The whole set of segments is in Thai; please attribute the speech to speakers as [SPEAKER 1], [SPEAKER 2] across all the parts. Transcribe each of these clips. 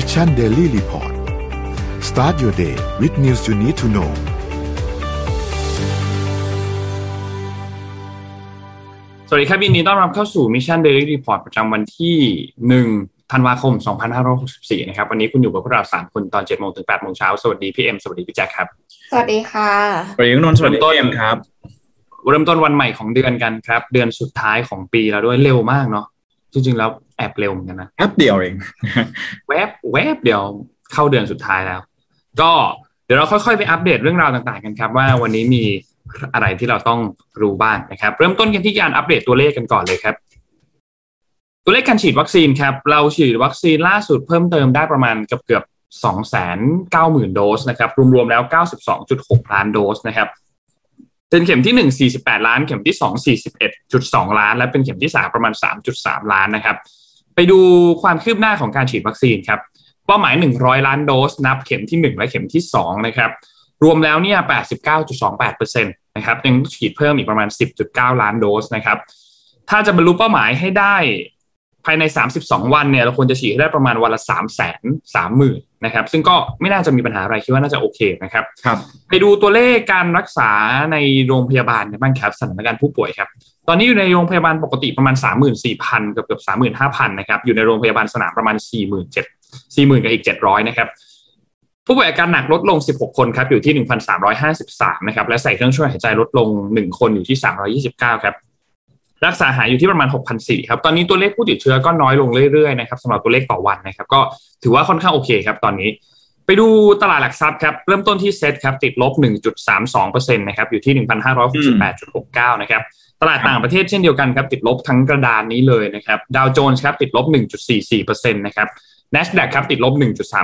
[SPEAKER 1] Mission Daily Report start your day with news you need to know
[SPEAKER 2] สวัสดีครับยินดีต้อนรับเข้าสู่ Mission Daily Report ประจำวันที่หนึ่งธันวาคม 2564 นะครับ วันนี้คุณอยู่กับพวกเราสามคนตอน 7 โมงถึง 8 โมงเช้า สวัสดีพี่เอ็ม สวัสดีพี่แจ็คครับ
[SPEAKER 3] สวัสดีค่ะ
[SPEAKER 4] สวัสดีคุณนนท์สวัสดีเอ็มครับ
[SPEAKER 2] เริ่มต้นวันใหม่ของเดือนกันครับ เดือนสุดท้ายของปีแล้วด้วยเร็วมากเนาะ จริงๆแล้ว แอบเร็วเหมือนกันนะ
[SPEAKER 4] แป๊บเดียวเอง
[SPEAKER 2] แวบแวบเดียวเข้าเดือนสุดท้ายแล้ว ก็เดี๋ยวเราค่อยๆไปอัปเดตเรื่องราวต่างๆกันครับ ว่าวันนี้มีอะไรที่เราต้องรู้บ้างนะครับ เริ่มต้นกันที่การอัปเดตตัวเลขกันก่อนเลยครับ ตัวเลขการฉีดวัคซีนครับ เราฉีดวัคซีนล่าสุดเพิ่มเติมได้ประมาณเกือบเกือบสองแสนเก้าหมื่นโดสนะครับ รวมๆแล้วเก้าสิบสองจุดหกล้านโดสนะครับเป็นเข็มที่หนึ่งสี่สิบแปดล้าน เข็มที่สองสี่สิบเอ็ดจุดสองล้าน และเป็นเข็มที่สามประมาณสามจุดสามล้านนะครับ ไปดูความคืบหน้าของการฉีดวัคซีนครับเป้าหมาย 100 ล้านโดส นับเข็มที่ 1 และเข็มที่ 2 นะครับ รวมแล้วเนี่ย 89.28%นะครับยังฉีดเพิ่มอีกประมาณ 10.9 ล้านโดสนะครับ ถ้าจะบรรลุเป้าหมายให้ได้ ภายใน 32 วันเนี่ยเราควรจะฉีดให้ได้ประมาณวันละ 3 3 0 0 0 0นะครับ ซึ่งก็ไม่น่าจะมีปัญหาอะไรคิดว่าน่าจะโอเคนะครับ
[SPEAKER 4] ครับ
[SPEAKER 2] ไปดูตัวเลขการรักษาในโรงพยาบาลกันบ้างครับสถานการณ์ผู้ป่วยครับ ตอนนี้อยู่ในโรงพยาบาลปกติประมาณ 34,000เกือบเกือบ35,000นะครับอยู่ในโรงพยาบาลสนามประมาณ 47,000 40,000กับอีก 700นะครับผู้ป่วยอาการหนักลดลง 16 คนครับอยู่ที่ 1,353นะครับและใส่เครื่องช่วยหายใจลดลง 1 คนอยู่ที่ 329ครับ รักษาหายอยู่ที่ประมาณ6,400ครับ ตอนนี้ตัวเลขผู้ติดเชื้อก็น้อยลงเรื่อยๆนะครับสำหรับตัวเลขต่อวันนะครับ ก็ถือว่าค่อนข้างโอเคครับตอนนี้ ไปดูตลาดหลักทรัพย์ครับ เริ่มต้นที่เซ็ตครับ ติดลบ 1.32%นะครับ อยู่ที่ 1,568.69 นะครับ ตลาดต่างประเทศเช่นเดียวกันครับ ติดลบทั้งกระดานนี้เลยนะครับ ดาวโจนส์ครับ ติดลบ 1.44%นะครับ NASDAQ ครับติดลบ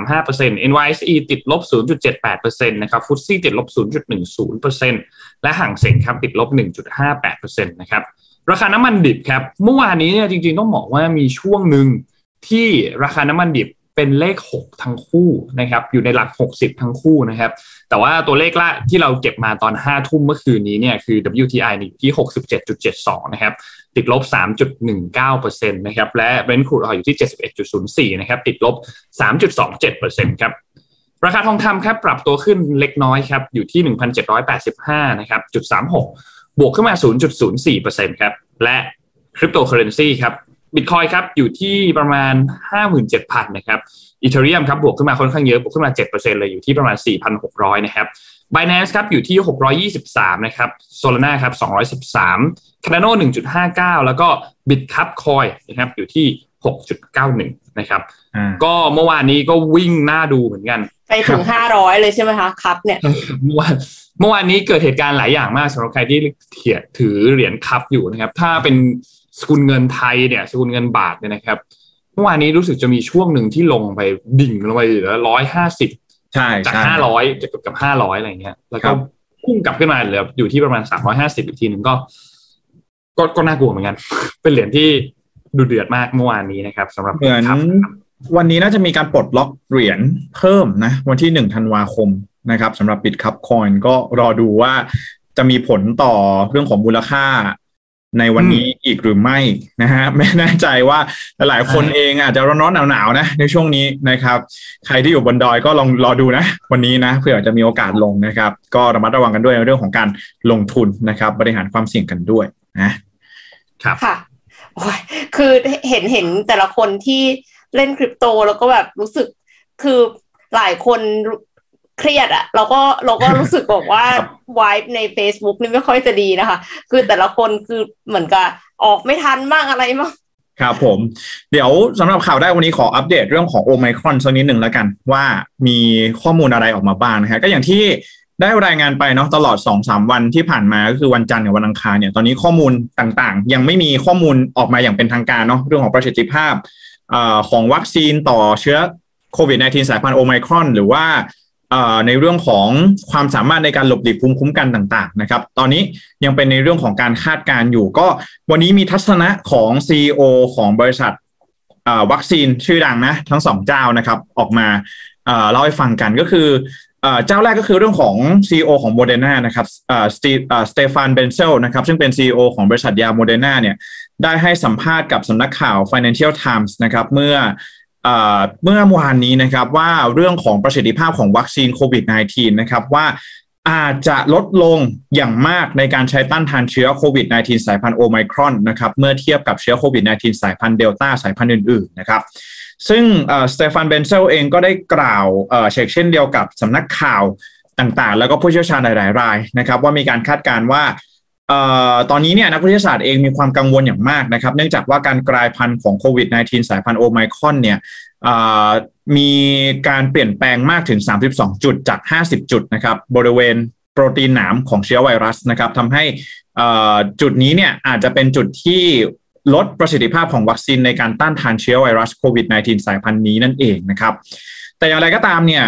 [SPEAKER 2] 1.35% NYSE ติดลบ 0.78%นะครับฟุตซี่ติดลบ 0.10%และห่างเส็งครับติดลบ 1.58%นะครับ ราคาน้ำมันดิบครับ เมื่อวานนี้เนี่ยจริงๆต้องบอกว่ามีช่วงหนึ่งที่ราคาน้ำมันดิบเป็นเลข 6 ทั้งคู่นะครับอยู่ในหลัก 60 ทั้งคู่นะครับ แต่ว่าตัวเลขละที่เราเก็บมาตอน 5 ทุ่มเมื่อคืนนี้เนี่ยคือ WTI อยู่ที่ 67.72 นะครับ ติดลบ 3.19%นะครับและ Brent crude oil อยู่ที่ 71.04 นะครับ ติดลบ 3.27%ครับราคาทองคำครับปรับตัวขึ้นเล็กน้อยครับอยู่ที่ 1,785 นะครับจุด36 บวกขึ้นมา 0.04%ครับ และคริปโตเคอเรนซีครับบิตคอยครับอยู่ที่ประมาณ 57,000 นะครับอีเทเรียมครับบวกขึ้นมาค่อนข้างเยอะ บวกขึ้นมา 7%เลยอยู่ที่ประมาณ 4,600 นะครับ Binance ครับอยู่ที่ 623 นะครับ Solana ครับ 213 Cardano 1.59 แล้วก็ Bitcup Coin นะครับอยู่ที่ 6.91 นะครับ
[SPEAKER 4] อ่า
[SPEAKER 2] ก็เมื่อวานนี้ก็วิ่งหน้าดูเหมือนกัน
[SPEAKER 3] ไปถึงห้าร้อยเลยใช่ไหมคะ ครับเนี่ย
[SPEAKER 2] เมื่อวาน เมื่อวานนี้เกิดเหตุการณ์หลายอย่างมากสำหรับใครที่เถียถือเหรียญคัพอยู่นะครับ ถ้าเป็นสกุลเงินไทยเนี่ยสกุลเงินบาทเนี่ยนะครับ เมื่อวานนี้รู้สึกจะมีช่วงหนึ่งที่ลงไปดิ่งลงไปเหลือร้อยห้าสิบ
[SPEAKER 4] ใช่
[SPEAKER 2] จาก
[SPEAKER 4] ใช่
[SPEAKER 2] ห้าร้อยจะเกือบกับห้าร้อยอะไรเงี้ย แล้ว
[SPEAKER 4] ครั
[SPEAKER 2] ก็
[SPEAKER 4] บ
[SPEAKER 2] พุ่งกลับขึ้นมาเหลืออยู่ที่ประมาณสามร้อยห้าสิบอีกทีหนึ่งก็ ก็ก็น่ากลัวเหมือนกัน เป็นเหรียญที่ดูเดือดมากเมื่อวานนี้นะครับสำหรับ
[SPEAKER 4] เหมือน
[SPEAKER 2] ครับ
[SPEAKER 4] วันนี้น่าจะมีการปลดล็อกเหรียญเพิ่มนะ วันที่หนึ่งธันวาคม นะครับสำหรับบิตคัพคอยก็รอดูว่าจะมีผลต่อเรื่องของมูลค่าในวันนี้อีกหรือไม่นะฮะไม่แน่ใจว่าหลายๆคนเองอาจจะร้อนๆหนาวๆนะ ในช่วงนี้นะครับ ใครที่อยู่บนดอยก็ลองรอดูนะ วันนี้นะเผื่อจะมีโอกาสลงนะครับ ก็ระมัดระวังกันด้วยในเรื่องของการลงทุนนะครับ บริหารความเสี่ยงกันด้วยนะ
[SPEAKER 2] ครับ
[SPEAKER 3] ค่ะโอ้ยคือเห็นเห็นแต่ละคนที่เล่นคริปโตแล้วก็แบบรู้สึกคือหลายคน เครียดอะเราก็เราก็รู้สึกบอกว่า
[SPEAKER 4] ครับ
[SPEAKER 3] วายใน Facebook นี่ไม่ค่อยจะดีนะคะ คือแต่ละคนคือเหมือนกับออกไม่ทันบ้างอะไรบ้าง
[SPEAKER 4] ครับผม เดี๋ยวสำหรับข่าวแรกวันนี้ขออัปเดตเรื่องของโอไมครอนสักนิดหนึ่งแล้วกัน ว่ามีข้อมูลอะไรออกมาบ้างนะฮะก็อย่างที่ได้รายงานไปเนาะตลอด 2-3 วันที่ผ่านมาก็คือวันจันทร์กับวันอังคารเนี่ยตอนนี้ข้อมูลต่างๆ ยังไม่มีข้อมูลออกมาอย่างเป็นทางการเนาะเรื่องของประสิทธิภาพเออของวัคซีนต่อเชื้อโควิด -19 สายพันธุ์โอไมครอนหรือว่าเอ่อ ในเรื่องของความสามารถในการหลบหลีกภูมิคุ้มกันต่าง ๆ นะครับ ตอนนี้ยังเป็นในเรื่องของการคาดการอยู่ ก็วันนี้มีทัศนะของ CEO ของบริษัทวัคซีนชื่อดังนะ ทั้งสองเจ้านะครับ ออกมาเล่าให้ฟังกันก็คือเจ้าแรกก็คือเรื่องของ CEO ของโมเดอร์นานะครับสเอ่อสเตฟานเบนเซลนะครับซึ่งเป็น CEO ของบริษัทยาโมเดอร์นาเนี่ยได้ให้สัมภาษณ์กับสำนักข่าว Financial Times นะครับเมื่อ เมื่อวานนี้นะครับว่าเรื่องของประสิทธิภาพของวัคซีนโควิด -19 นะครับว่าอาจจะลดลงอย่างมากในการใช้ต้านทานเชื้อโควิด -19 สายพันธุ์โอไมครอนนะครับเมื่อเทียบกับเชื้อโควิด -19 สายพันธุ์เดลต้าสายพันธุ์อื่นๆนะครับซึ่งสเตฟานเบนเซลเองก็ได้กล่าวเช็คเช่นเดียวกับสำนักข่าวต่างๆ แล้วก็ผู้เชี่ยวชาญหลายๆรายนะครับว่ามีการคาดการณ์ว่า ตอนนี้เนี่ยนักวิทยาศาสตร์เองมีความกังวลอย่างมากนะครับ เนื่องจากว่าการกลายพันธุ์ของโควิด -19 สายพันธุ์โอไมครอนเนี่ยมีการเปลี่ยนแปลงมากถึง 32 จุดจาก 50 จุดนะครับ บริเวณโปรตีนหนามของเชื้อไวรัสนะครับทำให้จุดนี้เนี่ยอาจจะเป็นจุดที่ลดประสิทธิภาพของวัคซีนในการต้านทานเชื้อไวรัสโควิด -19 สายพันธุ์นี้นั่นเองนะครับ แต่อย่างไรก็ตามเนี่ย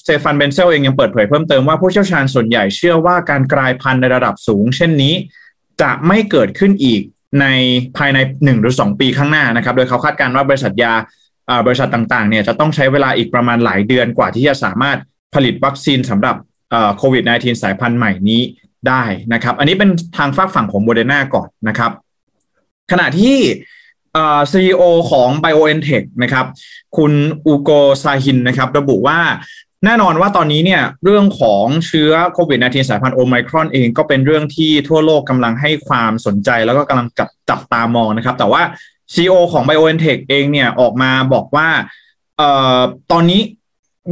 [SPEAKER 4] สเตฟานเบนเซลเองยังเปิดเผยเพิ่มเติมว่าผู้เชี่ยวชาญส่วนใหญ่เชื่อว่าการกลายพันธุ์ในระดับสูง เช่นนี้ จะไม่เกิดขึ้นอีกในภายใน1หรือ 2 ปีข้างหน้านะครับ โดยเขาคาดการณ์ว่าบริษัทยาบริษัทต่างๆเนี่ยจะต้องใช้เวลาอีกประมาณหลายเดือนกว่าที่จะสามารถผลิตวัคซีนสำหรับโควิด -19 สายพันธุ์ใหม่นี้ได้นะครับ อันนี้เป็นทางฟากฝั่งของโมเดอร์นาก่อนนะครับ ขณะที่ CEO ของ BioNTech นะครับ คุณอูโกซาฮินนะครับ ระบุว่าแน่นอนว่าตอนนี้เนี่ยเรื่องของเชื้อโควิด -19 สายพันธุ์โอไมครอนเองก็เป็นเรื่องที่ทั่วโลกกำลังให้ความสนใจแล้วก็กำลังจับจับตามองนะครับ แต่ว่า CEO ของ BioNTech เองเนี่ยออกมาบอกว่าเอ่อตอนนี้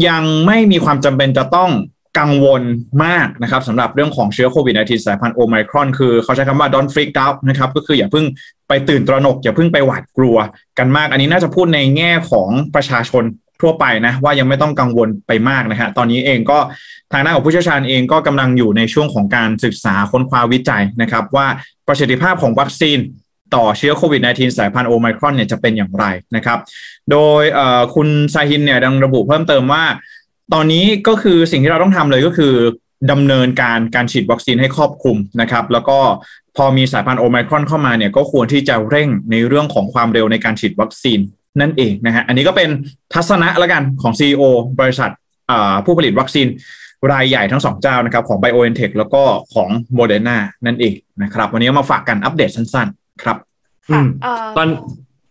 [SPEAKER 4] ยังไม่มีความจำเป็นจะต้อง กังวลมากนะครับสำหรับเรื่องของเชื้อโควิด -19 สายพันธุ์โอไมครอน คือเขาใช้คำว่า don't freak out นะครับก็คืออย่าเพิ่งไปตื่นตระหนก อย่าเพิ่งไปหวาดกลัวกันมาก อันนี้น่าจะพูดในแง่ของประชาชนทั่วไปนะว่ายังไม่ต้องกังวลไปมากนะฮะตอนนี้เองก็ทางด้านของผู้เชี่ยวชาญเองก็กำลังอยู่ในช่วงของการศึกษาค้นคว้าวิจัยนะครับว่าประสิทธิภาพของวัคซีนต่อเชื้อโควิด -19 สายพันธุ์โอไมครอนเนี่ยจะเป็นอย่างไรนะครับ โดยคุณไซฮินเนี่ยดังระบุเพิ่มเติมว่า ตอนนี้ก็คือสิ่งที่เราต้องทำเลยก็คือดำเนินการการฉีดวัคซีนให้ครอบคลุมนะครับ แล้วก็พอมีสายพันธุ์โอไมครอนเข้ามาเนี่ยก็ควรที่จะเร่งในเรื่องของความเร็วในการฉีดวัคซีนนั่นเองนะฮะอันนี้ก็เป็นทัศนะละกันของ CEO บริษัทผู้ผลิตวัคซีนรายใหญ่ทั้งสองเจ้านะครับของ BioNTech แล้วก็ของ Moderna นั่นเองนะครับ วันนี้มาฝากกันอัปเดตสั้นๆ ครับ
[SPEAKER 2] ตอน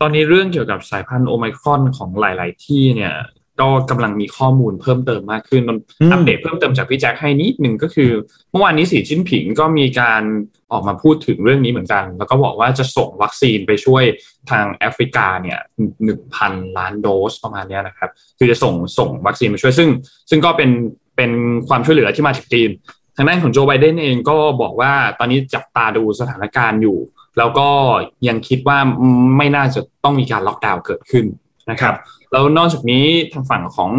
[SPEAKER 2] ตอนนี้เรื่องเกี่ยวกับสายพันธุ์โอไมครอนของหลาย ๆ ที่เนี่ย ก็กำลังมีข้อมูลเพิ่มเติมมากขึ้นอัปเดตเพิ่มเติมจากพี่แจ็คให้นิดหนึ่งก็คือ เมื่อวานนี้สีจิ้นผิงก็มีการออกมาพูดถึงเรื่องนี้เหมือนกัน แล้วก็บอกว่าจะส่งวัคซีนไปช่วยทางแอฟริกาเนี่ยหนึ่งพันล้านโดสประมาณนี้นะครับ คือจะส่งส่งวัคซีนมาช่วยซึ่ง ซึ่งก็เป็นเป็นความช่วยเหลือที่มาจากจีนทางด้านของโจไบเดนเองก็บอกว่าตอนนี้จับตาดูสถานการณ์อยู่ แล้วก็ยังคิดว่าไม่น่าจะต้องมีการล็อกดาวน์เกิดขึ้นนะครับ แล้วนอกจากนี้ทางฝั่งของ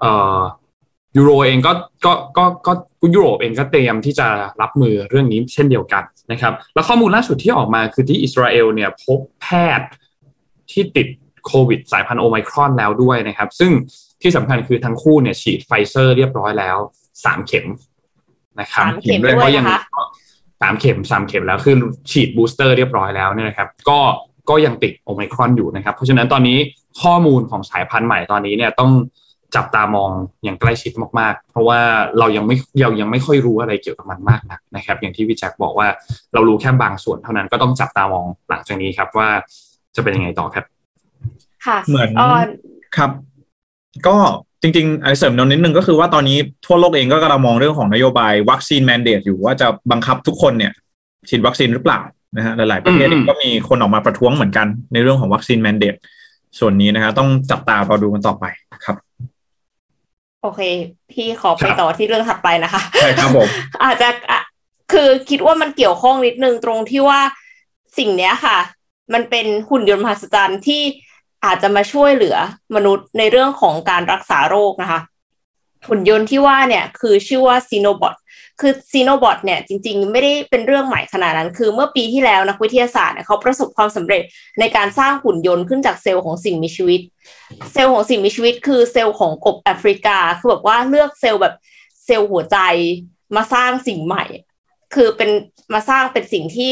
[SPEAKER 2] เอ่อยูโรเองก็ก็ก็ก็ยุโรปเองก็เตรียมที่จะรับมือเรื่องนี้เช่นเดียวกันนะครับแล้วข้อมูลล่าสุดที่ออกมาคือที่อิสราเอลเนี่ยพบแพทย์ที่ติดโควิดสายพันธุ์โอไมครอนแล้วด้วยนะครับ ซึ่งที่สำคัญคือทั้งคู่เนี่ยฉีดไฟเซอร์เรียบร้อยแล้วสามเข็มนะครับสาม
[SPEAKER 3] เข็มด้วยนะคะ
[SPEAKER 2] สามเข็มสามเข็มแล้วคือฉีดบูสเตอร์เรียบร้อยแล้วเนี่ยนะครับ ก็ก็ยังติดโอไมครอนอยู่นะครับ เพราะฉะนั้นตอนนี้ ข้อมูลของสายพันธุ์ใหม่ตอนนี้เนี่ยต้องจับตามองอย่างใกล้ชิดมากๆ เพราะว่าเรายังไม่เรายังไม่ค่อยรู้อะไรเกี่ยวกับมันมากนักนะครับ อย่างที่วิจักบอกว่าเรารู้แค่บางส่วนเท่านั้นก็ต้องจับตามองหลังจากนี้ครับว่าจะเป็นยังไงต่อครับ
[SPEAKER 3] ค่ะ
[SPEAKER 4] เหมือนครับ ก็จริงๆไอ้เสริมนิดนึงก็คือว่าตอนนี้ทั่วโลกเองก็กำลังมองเรื่องของนโยบาย vaccine mandate อยู่ว่าจะบังคับทุกคนเนี่ยฉีดวัคซีนหรือเปล่านะฮะหลายๆประเทศเองก็มีคนออกมาประท้วงเหมือนกันในเรื่องของ vaccine mandate ส่วนนี้นะครับต้องจับตาเฝ้าดูกันต่อไปครับ
[SPEAKER 3] โอเค พี่ขอไปต่อที่เรื่องถัดไปนะคะ
[SPEAKER 4] ใช่ครับผม
[SPEAKER 3] อาจจะคือคิดว่ามันเกี่ยวข้องนิดนึงตรงที่ว่าสิ่งเนี้ยค่ะ มันเป็นหุ่นยนต์มหัศจรรย์ที่อาจจะมาช่วยเหลือมนุษย์ในเรื่องของการรักษาโรคนะคะ หุ่นยนต์ที่ว่าเนี่ยคือชื่อว่า Xenobot คือ Xenobot เนี่ยจริงๆ ไม่ได้เป็นเรื่องใหม่ขนาดนั้น คือเมื่อปีที่แล้วนักวิทยาศาสตร์เขาประสบความสำเร็จในการสร้างหุ่นยนต์ขึ้นจากเซลล์ของสิ่งมีชีวิต เซลล์ของสิ่งมีชีวิต คือเซลล์ของกบแอฟริกา คือแบบว่าเลือกเซลล์แบบเซลล์หัวใจมาสร้างสิ่งใหม่ คือเป็นมาสร้างเป็นสิ่งที่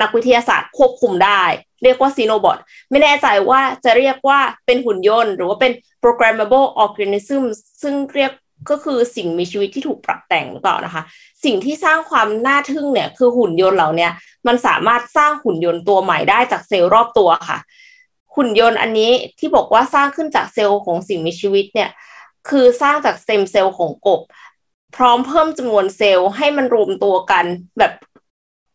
[SPEAKER 3] นักวิทยาศาสตร์ควบคุมได้ เรียกว่า Xenobot ไม่แน่ใจว่าจะเรียกว่าเป็นหุ่นยนต์ หรือว่าเป็น programmable organism ซึ่งเรียกก็คือสิ่งมีชีวิตที่ถูกปรับแต่งหรือเปล่านะคะ สิ่งที่สร้างความน่าทึ่งเนี่ยคือหุ่นยนต์เหล่านี้มันสามารถสร้างหุ่นยนต์ตัวใหม่ได้จากเซลล์รอบตัวค่ะ หุ่นยนต์อันนี้ที่บอกว่าสร้างขึ้นจากเซลล์ของสิ่งมีชีวิตเนี่ยคือสร้างจากสเต็มเซลล์ของกบ พร้อมเพิ่มจำนวนเซลล์ให้มันรวมตัวกัน แบบ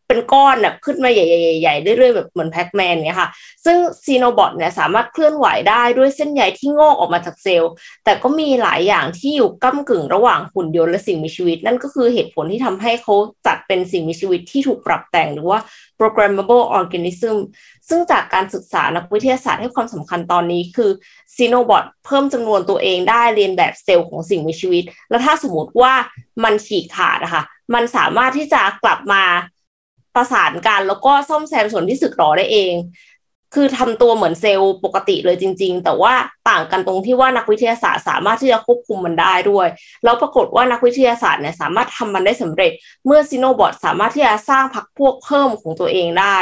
[SPEAKER 3] เป็นก้อนแบบขึ้นมาใหญ่ๆๆเรื่อยๆแบบเหมือน Pac-Man เนี่ยค่ะ ซึ่ง Xenobot เนี่ยสามารถเคลื่อนไหวได้ด้วยเส้นใยที่งอกออกมาจากเซลล์ แต่ก็มีหลายอย่างที่อยู่ก้ากึ่งระหว่างหุ่นยนต์และสิ่งมีชีวิต นั่นก็คือเหตุผลที่ทำให้เขาจัดเป็นสิ่งมีชีวิตที่ถูกปรับแต่งหรือว่า programmable organism ซึ่งจากการศึกษานักวิทยาศาสตร์ให้ความสำคัญตอนนี้คือXenobot เพิ่มจำนวนตัวเองได้เลียนแบบเซลล์ของสิ่งมีชีวิต แล้วถ้าสมมติว่ามันฉีกขาดอะคะมันสามารถที่จะกลับมา ประสานกันแล้วก็ซ่อมแซมส่วนที่สึกหรอได้เอง คือทำตัวเหมือนเซลล์ปกติเลยจริง ๆ แต่ว่าต่างกันตรงที่ว่านักวิทยาศาสตร์สามารถที่จะควบคุมมันได้ด้วย แล้วปรากฏว่านักวิทยาศาสตร์เนี่ยสามารถทำมันได้สำเร็จ เมื่อ Xenobot สามารถที่จะสร้างพรรคพวกเพิ่มของตัวเองได้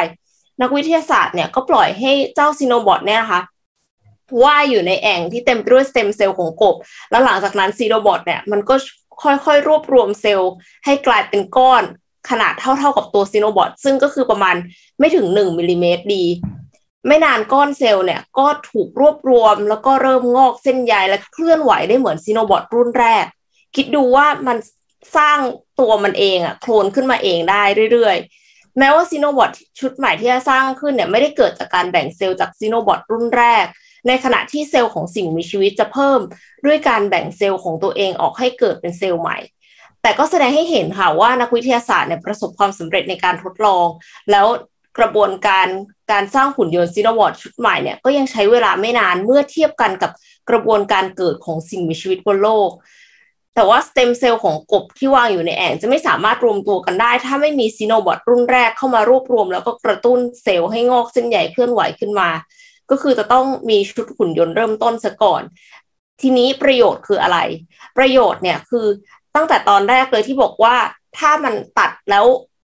[SPEAKER 3] นักวิทยาศาสตร์เนี่ยก็ปล่อยให้เจ้า Xenobot เนี่ยนะคะว่ายอยู่ในแอ่งที่เต็มไปด้วยสเต็มเซลล์ของกบ แล้วหลังจากนั้น Xenobot เนี่ยมันก็ค่อยๆ รวบรวมเซลล์ให้กลายเป็นก้อน ขนาดเท่าๆกับตัว Xenobot ซึ่งก็คือประมาณไม่ถึงหนึ่งมิลลิเมตรดี ไม่นานก้อนเซลล์เนี่ยก็ถูกรวบรวม แล้วก็เริ่มงอกเส้นใยและเคลื่อนไหวได้เหมือน Xenobot รุ่นแรก คิดดูว่ามันสร้างตัวมันเองอะโคลนขึ้นมาเองได้เรื่อยๆ แม้ว่า Xenobot ชุดใหม่ที่จะสร้างขึ้นเนี่ยไม่ได้เกิดจากการแบ่งเซลล์จาก Xenobot รุ่นแรก ในขณะที่เซลล์ของสิ่งมีชีวิตจะเพิ่ม ด้วยการแบ่งเซลล์ของตัวเองออกให้เกิดเป็นเซลล์ใหม่ แต่ก็แสดงให้เห็นค่ะว่านักวิทยาศาสตร์เนี่ยประสบความสำเร็จในการทดลอง แล้วกระบวนการการสร้างหุ่นยนต์ Xenobot ชุดใหม่เนี่ยก็ยังใช้เวลาไม่นานเมื่อเทียบกันกับกระบวนการเกิดของสิ่งมีชีวิตบนโลก แต่ว่าสเต็มเซลล์ของกบที่วางอยู่ในแอ่งจะไม่สามารถรวมตัวกันได้ ถ้าไม่มี Xenobot รุ่นแรกเข้ามารวบรวม แล้วก็กระตุ้นเซลล์ให้งอกเส้นใหญ่เคลื่อนไหวขึ้นมา ก็คือจะต้องมีชุดหุ่นยนต์เริ่มต้นซะก่อน ทีนี้ประโยชน์คืออะไร ประโยชน์เนี่ยคือ ตั้งแต่ตอนแรกเลยที่บอกว่าถ้ามันตัดแล้ว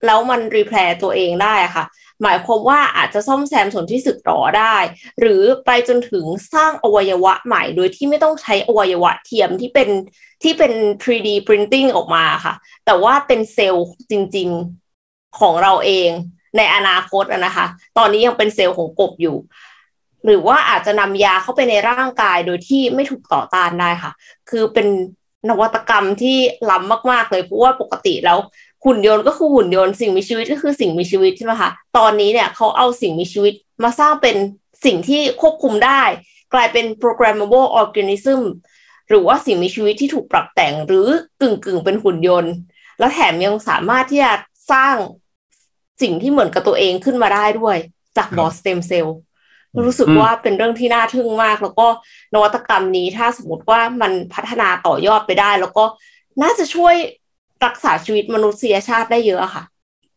[SPEAKER 3] แล้วมัน repair ตัวเองได้ค่ะ หมายความว่าอาจจะซ่อมแซมส่วนที่สึกหรอได้ หรือไปจนถึงสร้างอวัยวะใหม่โดยที่ไม่ต้องใช้อวัยวะเทียมที่เป็นที่เป็น 3D printing ออกมาค่ะ แต่ว่าเป็นเซลล์จริง ๆของเราเองในอนาคตนะคะ ตอนนี้ยังเป็นเซลล์ของกบอยู่ หรือว่าอาจจะนำยาเข้าไปในร่างกายโดยที่ไม่ถูกต่อต้านได้ค่ะ คือเป็น นวัตกรรมที่ล้ำมาก ๆ เลยเพราะว่าปกติแล้วหุ่นยนต์ก็คือหุ่นยนต์สิ่งมีชีวิตก็คือสิ่งมีชีวิตใช่ไหมคะตอนนี้เนี่ยเขาเอาสิ่งมีชีวิตมาสร้างเป็นสิ่งที่ควบคุมได้ กลายเป็น programmable organism หรือว่าสิ่งมีชีวิตที่ถูกปรับแต่งหรือกึ่งกึ่งเป็นหุ่นยนต์ แล้วแถมยังสามารถที่จะสร้างสิ่งที่เหมือนกับตัวเองขึ้นมาได้ด้วยจากบอสเต็มเซลล์ รู้สึกว่าเป็นเรื่องที่น่าทึ่งมาก แล้วก็นวัตกรรมนี้ถ้าสมมติว่ามันพัฒนาต่อยอดไปได้ แล้วก็น่าจะช่วยรักษาชีวิตมนุษยชาติได้เยอะค่ะ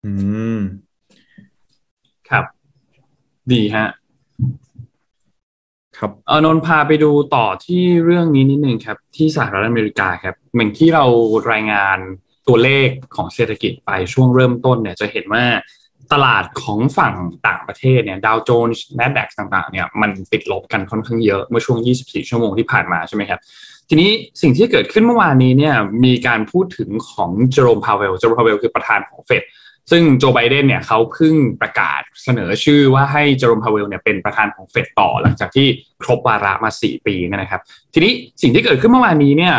[SPEAKER 4] อืม
[SPEAKER 2] ครับ ดีฮะ
[SPEAKER 4] ครับ
[SPEAKER 2] เออนนพาไปดูต่อที่เรื่องนี้นิดนึงครับ ที่สหรัฐอเมริกาครับ เหมือนที่เรารายงานตัวเลขของเศรษฐกิจไปช่วงเริ่มต้นเนี่ยจะเห็นว่า ตลาดของฝั่งต่างประเทศเนี่ยดาวโจนส์แนดแดกต่างๆเนี่ยมันติดลบกันค่อนข้างเยอะเมื่อช่วง 24 ชั่วโมงที่ผ่านมาใช่ไหมครับ ทีนี้สิ่งที่เกิดขึ้นเมื่อวานนี้เนี่ยมีการพูดถึงของเจอโรมพาวเวลเจอโรมพาวเวลคือประธานของเฟดซึ่งโจไบเดนเนี่ยเขาเพิ่งประกาศเสนอชื่อว่าให้เจอโรมพาวเวลเนี่ยเป็นประธานของเฟดต่อหลังจากที่ครบวาระมา 4 ปีนะครับ ทีนี้สิ่งที่เกิดขึ้นเมื่อวานนี้เนี่ย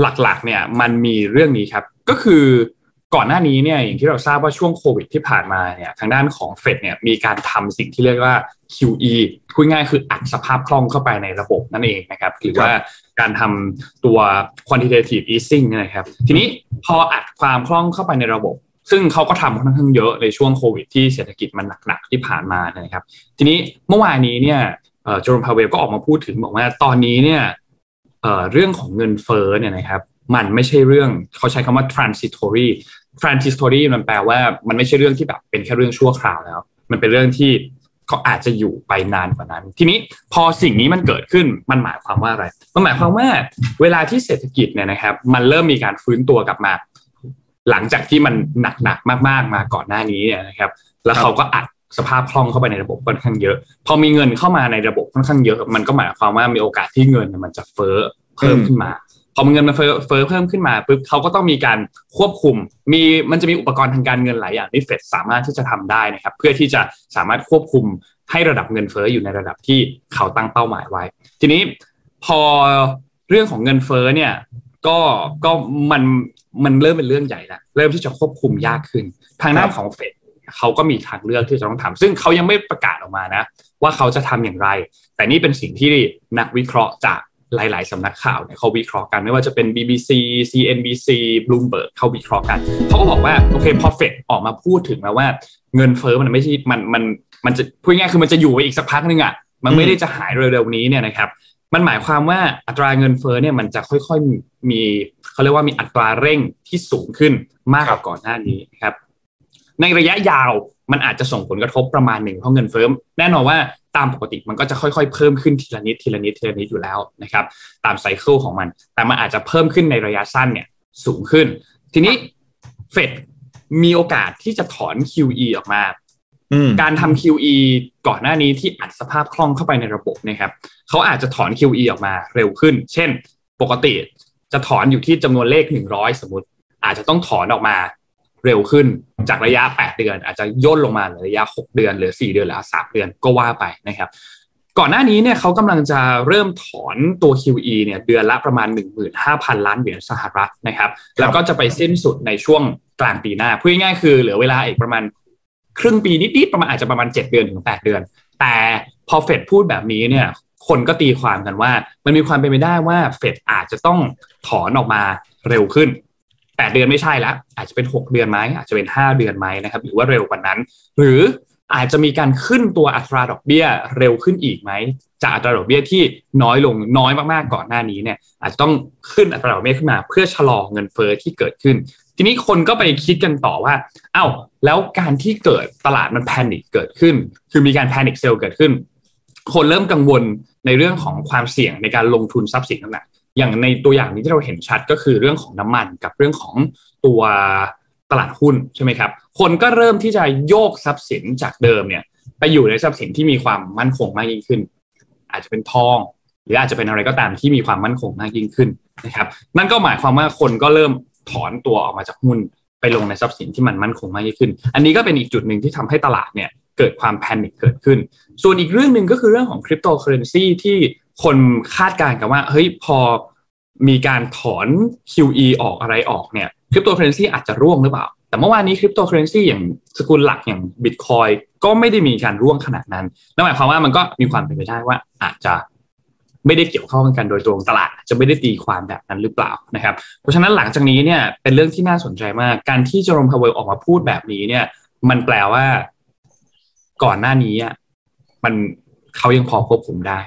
[SPEAKER 2] หลักๆเนี่ยมันมีเรื่องนี้ครับก็คือ ก่อนหน้านี้เนี่ยอย่างที่เราทราบว่าช่วงโควิดที่ผ่านมาเนี่ยทางด้านของเฟดเนี่ยมีการทำสิ่งที่เรียกว่า QE พูดง่ายคืออัดสภาพคล่องเข้าไปในระบบนั่นเองนะครับหรือว่าการทำตัว quantitative easing นะครับ ทีนี้พออัดความคล่องเข้าไปในระบบ ซึ่งเขาก็ทำค่อนข้างเยอะในช่วงโควิดที่เศรษฐกิจมันหนักๆที่ผ่านมานะครับ ทีนี้เมื่อวานนี้เนี่ยโจรมพาเวลก็ออกมาพูดถึงบอกว่าตอนนี้เนี่ยเรื่องของเงินเฟ้อเนี่ยนะครับมันไม่ใช่เรื่องเขาใช้คำว่า transitory transitory มันแปลว่ามันไม่ใช่เรื่องที่แบบเป็นแค่เรื่องชั่วคราวแล้ว มันเป็นเรื่องที่เขาอาจจะอยู่ไปนานกว่านั้น ทีนี้พอสิ่งนี้มันเกิดขึ้นมันหมายความว่าอะไร มันหมายความว่าเวลาที่เศรษฐกิจเนี่ยนะครับ มันเริ่มมีการฟื้นตัวกลับมา หลังจากที่มันหนักๆมาก ๆมาก่อนหน้านี้เนี่ยนะครับ แล้วเขาก็อัดสภาพคล่องเข้าไปในระบบค่อนข้างเยอะ พอมีเงินเข้ามาในระบบค่อนข้างเยอะ มันก็หมายความว่ามีโอกาสที่เงินมันจะเฟ้อเพิ่มขึ้นมา อเงินมันเฟ้อเพิ่มขึ้นมาปุ๊บเขาก็ต้องมีการควบคุม มีมันจะมีอุปกรณ์ทางการเงินหลายอย่างที่เฟดสามารถที่จะทำได้นะครับ เพื่อที่จะสามารถควบคุมให้ระดับเงินเฟ้ออยู่ในระดับที่เขาตั้งเป้าหมายไว้ ทีนี้พอเรื่องของเงินเฟ้อเนี่ยก็ก็มันมันเริ่มเป็นเรื่องใหญ่แล้วเริ่มที่จะควบคุมยากขึ้น ทางด้านของเฟดเขาก็มีทางเลือกที่จะต้องทำซึ่งเขายังไม่ประกาศออกมานะ ว่าเขาจะทำอย่างไร แต่นี่เป็นสิ่งที่นักวิเคราะห์จาก หลาย ๆสำนักข่าวเนี่ยเขาวิเคราะห์กันไม่ว่าจะเป็น BBC CNBC Bloomberg เขาวิเคราะห์กันเขาก็บอกว่าโอเคพอเฟดออกมาพูดถึงแล้วว่าเงินเฟ้อมันไม่ใช่มันมันมันจะพูดง่ายคือมันจะอยู่ไปอีกสักพักนึงอะมันไม่ได้จะหายเร็วๆนี้เนี่ยนะครับมันหมายความว่าอัตราเงินเฟ้อเนี่ยมันจะค่อยๆมีเขาเรียกว่ามีอัตราเร่งที่สูงขึ้นมากกว่าก่อนหน้านี้ครับ ในระยะยาวมันอาจจะส่งผลกระทบประมาณหนึ่งเพราะเงินเฟ้อแน่นอนว่าตามปกติมันก็จะค่อยๆ เพิ่มขึ้นทีละนิดทีละนิดทีละนิดอยู่แล้วนะครับตามไซเคิลของมัน แต่มันอาจจะเพิ่มขึ้นในระยะสั้นเนี่ยสูงขึ้น ทีนี้เฟดมีโอกาสที่จะถอน QE ออกมา การทำ QE ก่อนหน้านี้ที่อัดสภาพคล่องเข้าไปในระบบนะครับเขาอาจจะถอน QE ออกมาเร็วขึ้น เช่น ปกติจะถอนอยู่ที่จำนวนเลข 100 สมมติ อาจจะต้องถอนออกมา เร็วขึ้นจากระยะ 8 เดือน อาจจะย่นลงมาระยะ 6 เดือนหรือ 4 เดือนหรือ3เดือนก็ว่าไปนะครับก่อนหน้านี้เนี่ยเขากำลังจะเริ่มถอนตัว QE เนี่ยเดือนละประมาณ 15,000 ล้านเหรียญสหรัฐนะครับแล้วก็จะไปสิ้นสุดในช่วงกลางปีหน้าพูดง่ายๆคือเหลือเวลาอีกประมาณครึ่งปีนิดๆประมาณอาจจะประมาณ 7 เดือนถึง 8 เดือน แต่พอเฟดพูดแบบนี้เนี่ยคนก็ตีความกันว่า มันมีความเป็นไปได้ว่าเฟดอาจจะต้องถอนออกมาเร็วขึ้น แปดเดือนไม่ใช่แล้วอาจจะเป็นหกเดือนไหมอาจจะเป็นห้าเดือนไหมนะครับหรือว่าเร็วกว่านั้น หรืออาจจะมีการขึ้นตัวอัตราดอกเบี้ยเร็วขึ้นอีกไหมจากอัตราดอกเบี้ยที่น้อยลงน้อยมากๆก่อนหน้านี้เนี่ยอาจจะต้องขึ้นอัตราดอกเบี้ยขึ้นมา เพื่อชะลอเงินเฟอ้อที่เกิดขึ้น ทีนี้คนก็ไปคิดกันต่อว่าเอา้าแล้วการที่เกิดตลาดมันแพนิคเกิดขึ้น คือมีการแพนิคเซลเกิดขึ้น คนเริ่มกังวลในเรื่องของความเสี่ยงในการลงทุนทรัพย์สินต่างๆ อย่างในตัวอย่างนี้ที่เราเห็นชัดก็คือเรื่องของน้ำมันกับเรื่องของตัวตลาดหุ้นใช่ไหมครับ คนก็เริ่มที่จะโยกทรัพย์สินจากเดิมเนี่ยไปอยู่ในทรัพย์สินที่มีความมั่นคงมากยิ่งขึ้น อาจจะเป็นทอง หรืออาจจะเป็นอะไรก็ตามที่มีความมั่นคงมากยิ่งขึ้นนะครับ นั่นก็หมายความว่าคนก็เริ่มถอนตัวออกมาจากหุ้นไปลงในทรัพย์สินที่มันมั่นคงมากยิ่งขึ้น อันนี้ก็เป็นอีกจุดหนึ่งที่ทำให้ตลาดเนี่ยเกิดความ panic เกิดขึ้น ส่วนอีกเรื่องหนึ่งก็คือเรื่องของคริปโตเคอเรนซีที่คนคาดการณ์กันว่าเฮ้ยพอ มีการถอน QE ออกอะไรออกเนี่ยคริปโตเคอเรนซีอาจจะร่วงหรือเปล่า แต่เมื่อวานนี้คริปโตเคอเรนซีอย่างสกุลหลักอย่างบิตคอยน์ก็ไม่ได้มีการร่วงขนาดนั้นนั่นหมายความว่ามันก็มีความเป็นไปได้ว่าอาจจะไม่ได้เกี่ยวข้องกันโดยตรงตลาดจะไม่ได้ตีความแบบนั้นหรือเปล่านะครับ เพราะฉะนั้นหลังจากนี้เนี่ยเป็นเรื่องที่น่าสนใจมาก การที่เจอโรมพาวเวลออกมาพูดแบบนี้เนี่ย มันแปลว่าก่อนหน้านี้อะมันเขายังพอควบคุมได้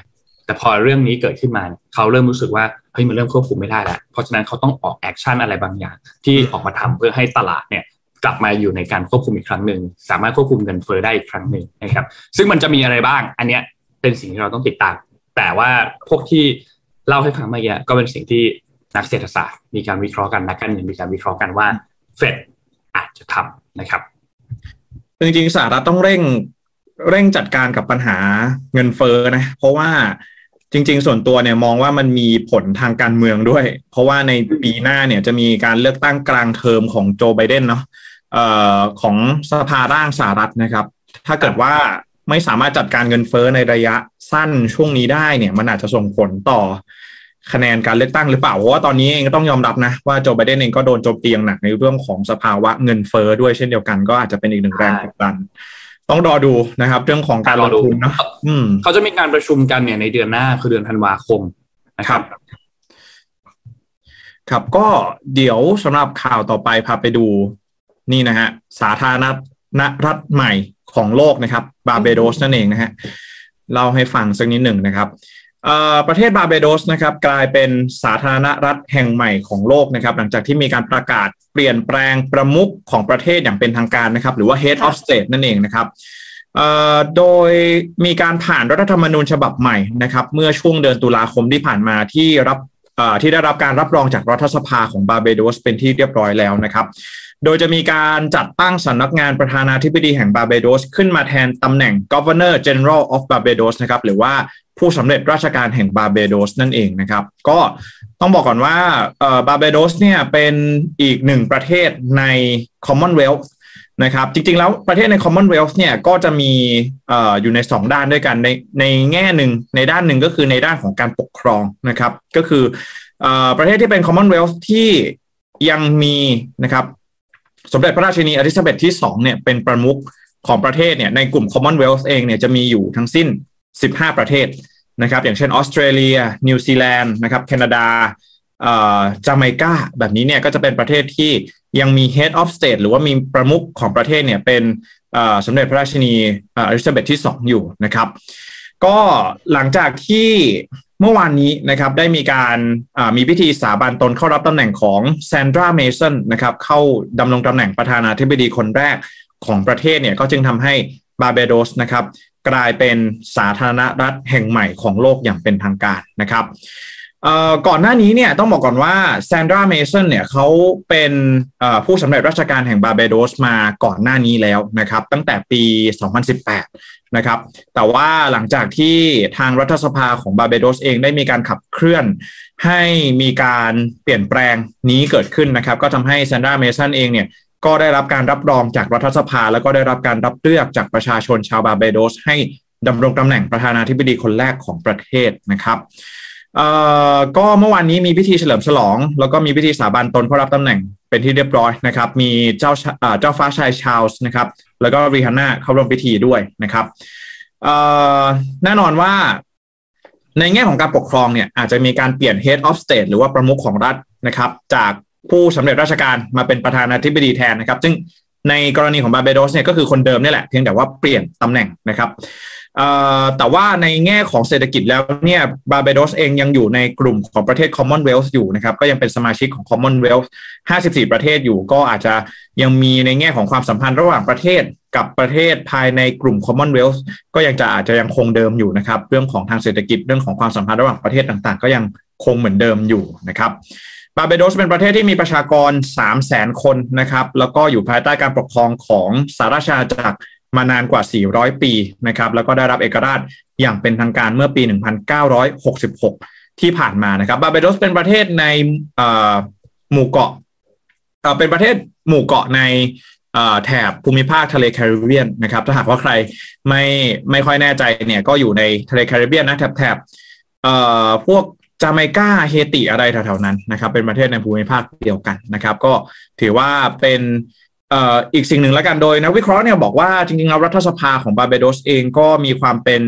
[SPEAKER 2] แต่พอเรื่องนี้เกิดขึ้นมาเขาเริ่มรู้สึกว่าเฮ้ยมันเริ่มควบคุมไม่ได้แล้วเพราะฉะนั้นเขาต้องออก action อะไรบางอย่าง ที่ออกมาทำเพื่อให้ตลาดเนี่ยกลับมาอยู่ในการควบคุมอีกครั้งหนึ่งสามารถควบคุมเงินเฟ้อได้อีกครั้งหนึ่งนะครับซึ่งมันจะมีอะไรบ้าง อันเนี้ยเป็นสิ่งที่เราต้องติดตาม แต่ว่าพวกที่เล่าให้ฟังเมื่อกี้ก็เป็นสิ่งที่นักเศรษฐศาสตร์ มีการวิเคราะห์กันนักการเงินมีการวิเคราะห์กันว่าเฟดอาจจะทำนะครับ
[SPEAKER 4] จริงๆสหรัฐต้องเร่งเร่งจัดการกับปัญหาเงินเฟ้อนะ เพราะว่า จริง ๆ ส่วนตัวเนี่ยมองว่ามันมีผลทางการเมืองด้วย เพราะว่าในปีหน้าเนี่ยจะมีการเลือกตั้งกลางเทอมของโจไบเดนเนาะเอ่อของสภาร่างสหรัฐนะครับ ถ้าเกิดว่าไม่สามารถจัดการเงินเฟ้อในระยะสั้นช่วงนี้ได้เนี่ยมันอาจจะส่งผลต่อคะแนนการเลือกตั้งหรือเปล่า เพราะว่าตอนนี้เองก็ต้องยอมรับนะ ว่าโจไบเดนเองก็โดนโจมตีอย่างหนักในเรื่องของสภาวะเงินเฟ้อด้วยเช่นเดียวกันก็อาจจะเป็นอีกหนึ่งแรงกดดัน ต้องรอดูนะครับ เรื่องของการลงทุนเนาะ
[SPEAKER 2] เขาจะมีการประชุมกันเนี่ยในเดือนหน้าคือเดือนธันวาคมนะครับ
[SPEAKER 4] ครับก็เดี๋ยวสำหรับข่าวต่อไปพาไปดูนี่นะฮะสาธารณรัฐใหม่ของโลกนะครับ บาเบโดสนั่นเองนะฮะเล่าให้ฟังสักนิดหนึ่งนะครับ ประเทศบาเบโดสนะครับกลายเป็นสาธารณรัฐแห่งใหม่ของโลกนะครับหลังจากที่มีการประกาศเปลี่ยนแปลงประมุขของประเทศอย่างเป็นทางการนะครับ หรือว่า head of state นั่นเองนะครับโดยมีการผ่านรัฐธรรมนูญฉบับใหม่นะครับเมื่อช่วงเดือนตุลาคมที่ผ่านมาที่รับที่ได้รับการรับรองจากรัฐสภาของบาเบโดสเป็นที่เรียบร้อยแล้วนะครับ โดยจะมีการจัดตั้งสำนักงานประธานาธิบดีแห่งบาเบโดสขึ้นมาแทนตำแหน่ง Governor General of Barbados นะครับหรือว่าผู้สำเร็จราชการแห่งบาเบโดสนั่นเองนะครับ ก็ต้องบอกก่อนว่าบาเบโดสเนี่ยเป็นอีกหนึ่งประเทศใน Commonwealth นะครับจริงๆ แล้วประเทศใน Commonwealth เนี่ยก็จะมีออยู่ใน 2 ด้านด้วยกันในในแง่หนึ่งในด้านหนึ่งก็คือในด้านของการปกครองนะครับ ก็คืออประเทศที่เป็น Commonwealth ที่ยังมีนะครับ สมเด็จพระราชินีอลิซาเบธที่2เนี่ยเป็นประมุขของประเทศเนี่ยในกลุ่ม Commonwealth เองเนี่ยจะมีอยู่ทั้งสิ้น 15 ประเทศนะครับ อย่างเช่นออสเตรเลีย นิวซีแลนด์นะครับแคนาดาจาเมกาแบบนี้เนี่ยก็จะเป็นประเทศที่ยังมี head of state หรือว่ามีประมุขของประเทศเนี่ยเป็นสมเด็จพระราชินีเอลิซาเบธที่2อยู่นะครับ ก็หลังจากที่ เมื่อวานนี้นะครับได้มีการมีพิธีสาบานตนเข้ารับตำแหน่งของแซนดราเมสันนะครับเข้าดำรงตำแหน่งประธานาธิบดีคนแรกของประเทศเนี่ยก็จึงทำให้บาเบโดสนะครับกลายเป็นสาธารณรัฐแห่งใหม่ของโลกอย่างเป็นทางการนะครับ ก่อนหน้านี้เนี่ยต้องบอกก่อนว่าแซนดราเมสันเนี่ยเขาเป็นผู้สำเร็จราชการแห่งบาเบโดสมาก่อนหน้านี้แล้วนะครับ ตั้งแต่ปี 2018 นะครับ แต่ว่าหลังจากที่ทางรัฐสภาของบาเบโดสเองได้มีการขับเคลื่อนให้มีการเปลี่ยนแปลงนี้เกิดขึ้นนะครับ ก็ทำให้แซนดราเมสันเองเนี่ยก็ได้รับการรับรองจากรัฐสภา แล้วก็ได้รับการรับเลือกจากประชาชนชาวบาเบโดส ให้ดำรงตำแหน่งประธานาธิบดีคนแรกของประเทศนะครับ เอ่อก็เมื่อวานนี้มีพิธีเฉลิมฉลอง แล้วก็มีพิธีสาบานตนเพื่อรับตำแหน่งเป็นที่เรียบร้อยนะครับ มีเจ้าเจ้าฟ้าชายชาลส์นะครับ แล้วก็รีฮาน่าเข้าร่วมพิธีด้วยนะครับเอ่อแน่นอนว่าในแง่ของการปกครองเนี่ยอาจจะมีการเปลี่ยน head of state หรือว่าประมุขของรัฐนะครับ จากผู้สำเร็จราชการมาเป็นประธานาธิบดีแทนนะครับ ซึ่ง ในกรณีของบาเบโดสเนี่ยก็คือคนเดิมนี่แหละเพียงแต่ว่าเปลี่ยนตำแหน่งนะครับแต่ว่าในแง่ของเศรษฐกิจแล้วเนี่ยบาเบโดสเองยังอยู่ในกลุ่มของประเทศ Commonwealth อยู่นะครับก็ยังเป็นสมาชิกของ Commonwealth 54 ประเทศอยู่ ก็อาจจะยังมีในแง่ของความสัมพันธ์ระหว่างประเทศกับประเทศภายในกลุ่ม Commonwealth ก็ยังจะอาจจะยังคงเดิมอยู่นะครับ เรื่องของทางเศรษฐกิจเรื่องของความสัมพันธ์ระหว่างประเทศต่างๆ ก็ยัง คงเหมือนเดิมอยู่นะครับบาเบโดสเป็นประเทศที่มีประชากร 3 0 0แสนคนนะครับแล้วก็อยู่ภายใต้การปกครองของสาราชาจักรมานานกว่า 400 ปีนะครับแล้วก็ได้รับเอกราชอย่างเป็นทางการเมื่อปี 1966 ที่ผ่านมานะครับบาเบโดสเป็นประเทศในหมู่เกาะเป็นประเทศหมู่เกาะในแถบภูมิภาคทะเลแคริบเบียนนะครับถ้าหากว่าใครไม่ไม่ค่อยแน่ใจเนี่ยก็อยู่ในทะเลแคริบเบียนนะแถบแถบพวก จาเมกาเฮติอะไรแถวๆนั้นนะครับ เป็นประเทศในภูมิภาคเดียวกันนะครับ ก็ถือว่าเป็นอีกสิ่งหนึ่งแล้วกันโดยนักวิเคราะห์เนี่ยบอกว่าจริงๆแล้วรัฐสภาของบาเบโดสเองก็มีความเป็น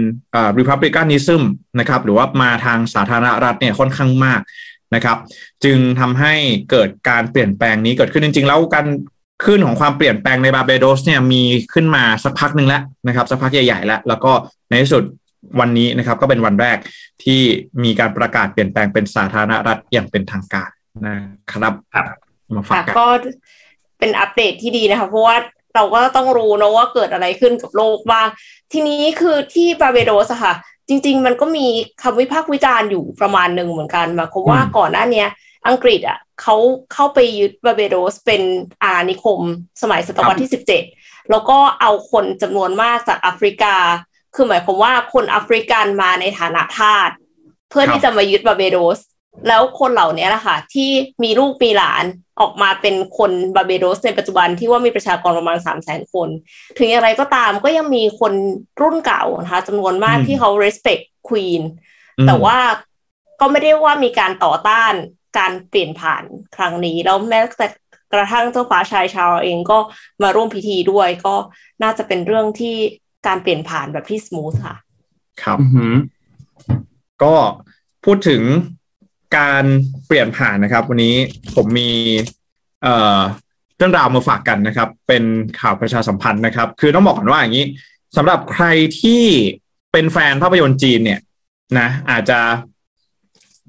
[SPEAKER 4] ริพับลิกันนิซึมนะครับหรือว่ามาทางสาธารณรัฐเนี่ยค่อนข้างมากนะครับจึงทำให้เกิดการเปลี่ยนแปลงนี้เกิดขึ้นจริง ๆ แล้วการขึ้นของความเปลี่ยนแปลงในบาเบโดสเนี่ยมีขึ้นมาสักพักหนึ่งแล้วนะครับสักพักใหญ่ๆแล้วแล้วก็ในที่สุด วันนี้นะครับก็เป็นวันแรกที่มีการประกาศเปลี่ยนแปลงเป็นสาธารณรัฐอย่างเป็นทางการนะครับ
[SPEAKER 3] ครับมาฝากกันก็เป็นอัปเดตที่ดีนะคะเพราะว่าเราก็ต้องรู้นะว่าเกิดอะไรขึ้นกับโลกบ้าง ทีนี้คือที่บาเบโดสค่ะ จริง ๆ มันก็มีคำวิพากษ์วิจารณ์อยู่ประมาณหนึ่งเหมือนกันหมายความว่าก่อนหน้านี้อังกฤษอะเขาเข้าไปยึดบาเบโดสเป็นอาณานิคม สมัยศตวรรษที่สิบเจ็ดแล้วก็เอาคนจำนวนมากจากแอฟริกา คือหมายความว่าคนแอฟริกันมาในฐานะทาสเพื่อที่จะมายึดบาเบโดส แล้วคนเหล่านี้แหละค่ะที่มีลูกมีหลานออกมาเป็นคนบาเบโดสในปัจจุบันที่ว่ามีประชากรประมาณสามแสนคน ถึงอย่างไรก็ตามก็ยังมีคนรุ่นเก่านะคะจำนวนมากที่เขา respect queen แต่ว่าก็ไม่ได้ว่ามีการต่อต้านการเปลี่ยนผ่านครั้งนี้ แล้วแม้แต่กระทั่งเจ้าฟ้าชายชาวเองก็มาร่วมพิธีด้วยก็น่าจะเป็นเรื่องที่ การเปลี่ยนผ่านแบบที่สมูทค่ะ
[SPEAKER 4] ครับก็พูดถึงการเปลี่ยนผ่านนะครับ วันนี้ผมมีเอ่อเรื่องราวมาฝากกันนะครับ เป็นข่าวประชาสัมพันธ์นะครับ คือต้องบอกก่อนว่าอย่างนี้สำหรับใครที่เป็นแฟนภาพยนตร์จีนเนี่ยนะอาจจะ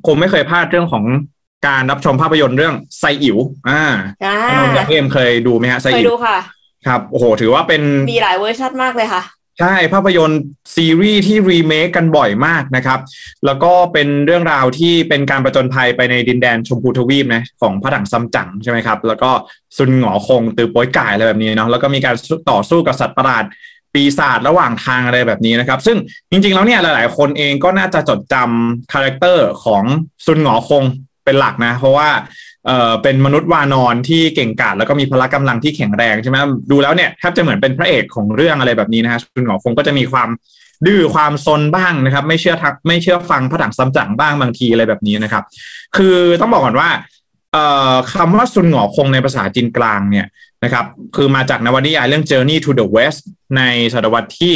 [SPEAKER 4] คงไม่เคยพลาดเรื่องของการรับชมภาพยนตร์เรื่องไซอิ๋วอ่าน้องเอ็มเคยดูไหมฮะไซอิ๋วเค
[SPEAKER 3] ยดูค่ะ
[SPEAKER 4] ครับโอ้โหถือว่าเป็น
[SPEAKER 3] มีหลายเวอร์ชันมากเลยค่ะ
[SPEAKER 4] ใช่ภาพยนตร์ซีรีส์ที่รีเมคกันบ่อยมากนะครับ แล้วก็เป็นเรื่องราวที่เป็นการประจนภัยไปในดินแดนชมพูทวีปนะของพระถังซัมจั๋งใช่ไหมครับ แล้วก็ซุนหงอคงตือโป๊ยก่ายอะไรแบบนี้เนาะแล้วก็มีการต่อสู้กับสัตว์ประหลาดปีศาจระหว่างทางอะไรแบบนี้นะครับ ซึ่งจริงๆแล้วเนี่ยหลายๆ คนเองก็น่าจะจดจำ character ของซุนหงอคง เป็นหลักนะ เพราะว่าเออเป็นมนุษย์วานอนที่เก่งกาจแล้วก็มีพละกำลังที่แข็งแรงใช่ไหมดูแล้วเนี่ยแทบจะเหมือนเป็นพระเอกของเรื่องอะไรแบบนี้นะฮะซุนหงอคงก็จะมีความดื้อความซนบ้างนะครับ ไม่เชื่อทักไม่เชื่อฟังพระถังซัมจั๋งบ้างบางทีอะไรแบบนี้นะครับ คือต้องบอกก่อนว่าเออคำว่าซุนหงอคงในภาษาจีนกลางเนี่ยนะครับคือมาจากนวนิยายเรื่อง Journey to the West ในศตวรรษที่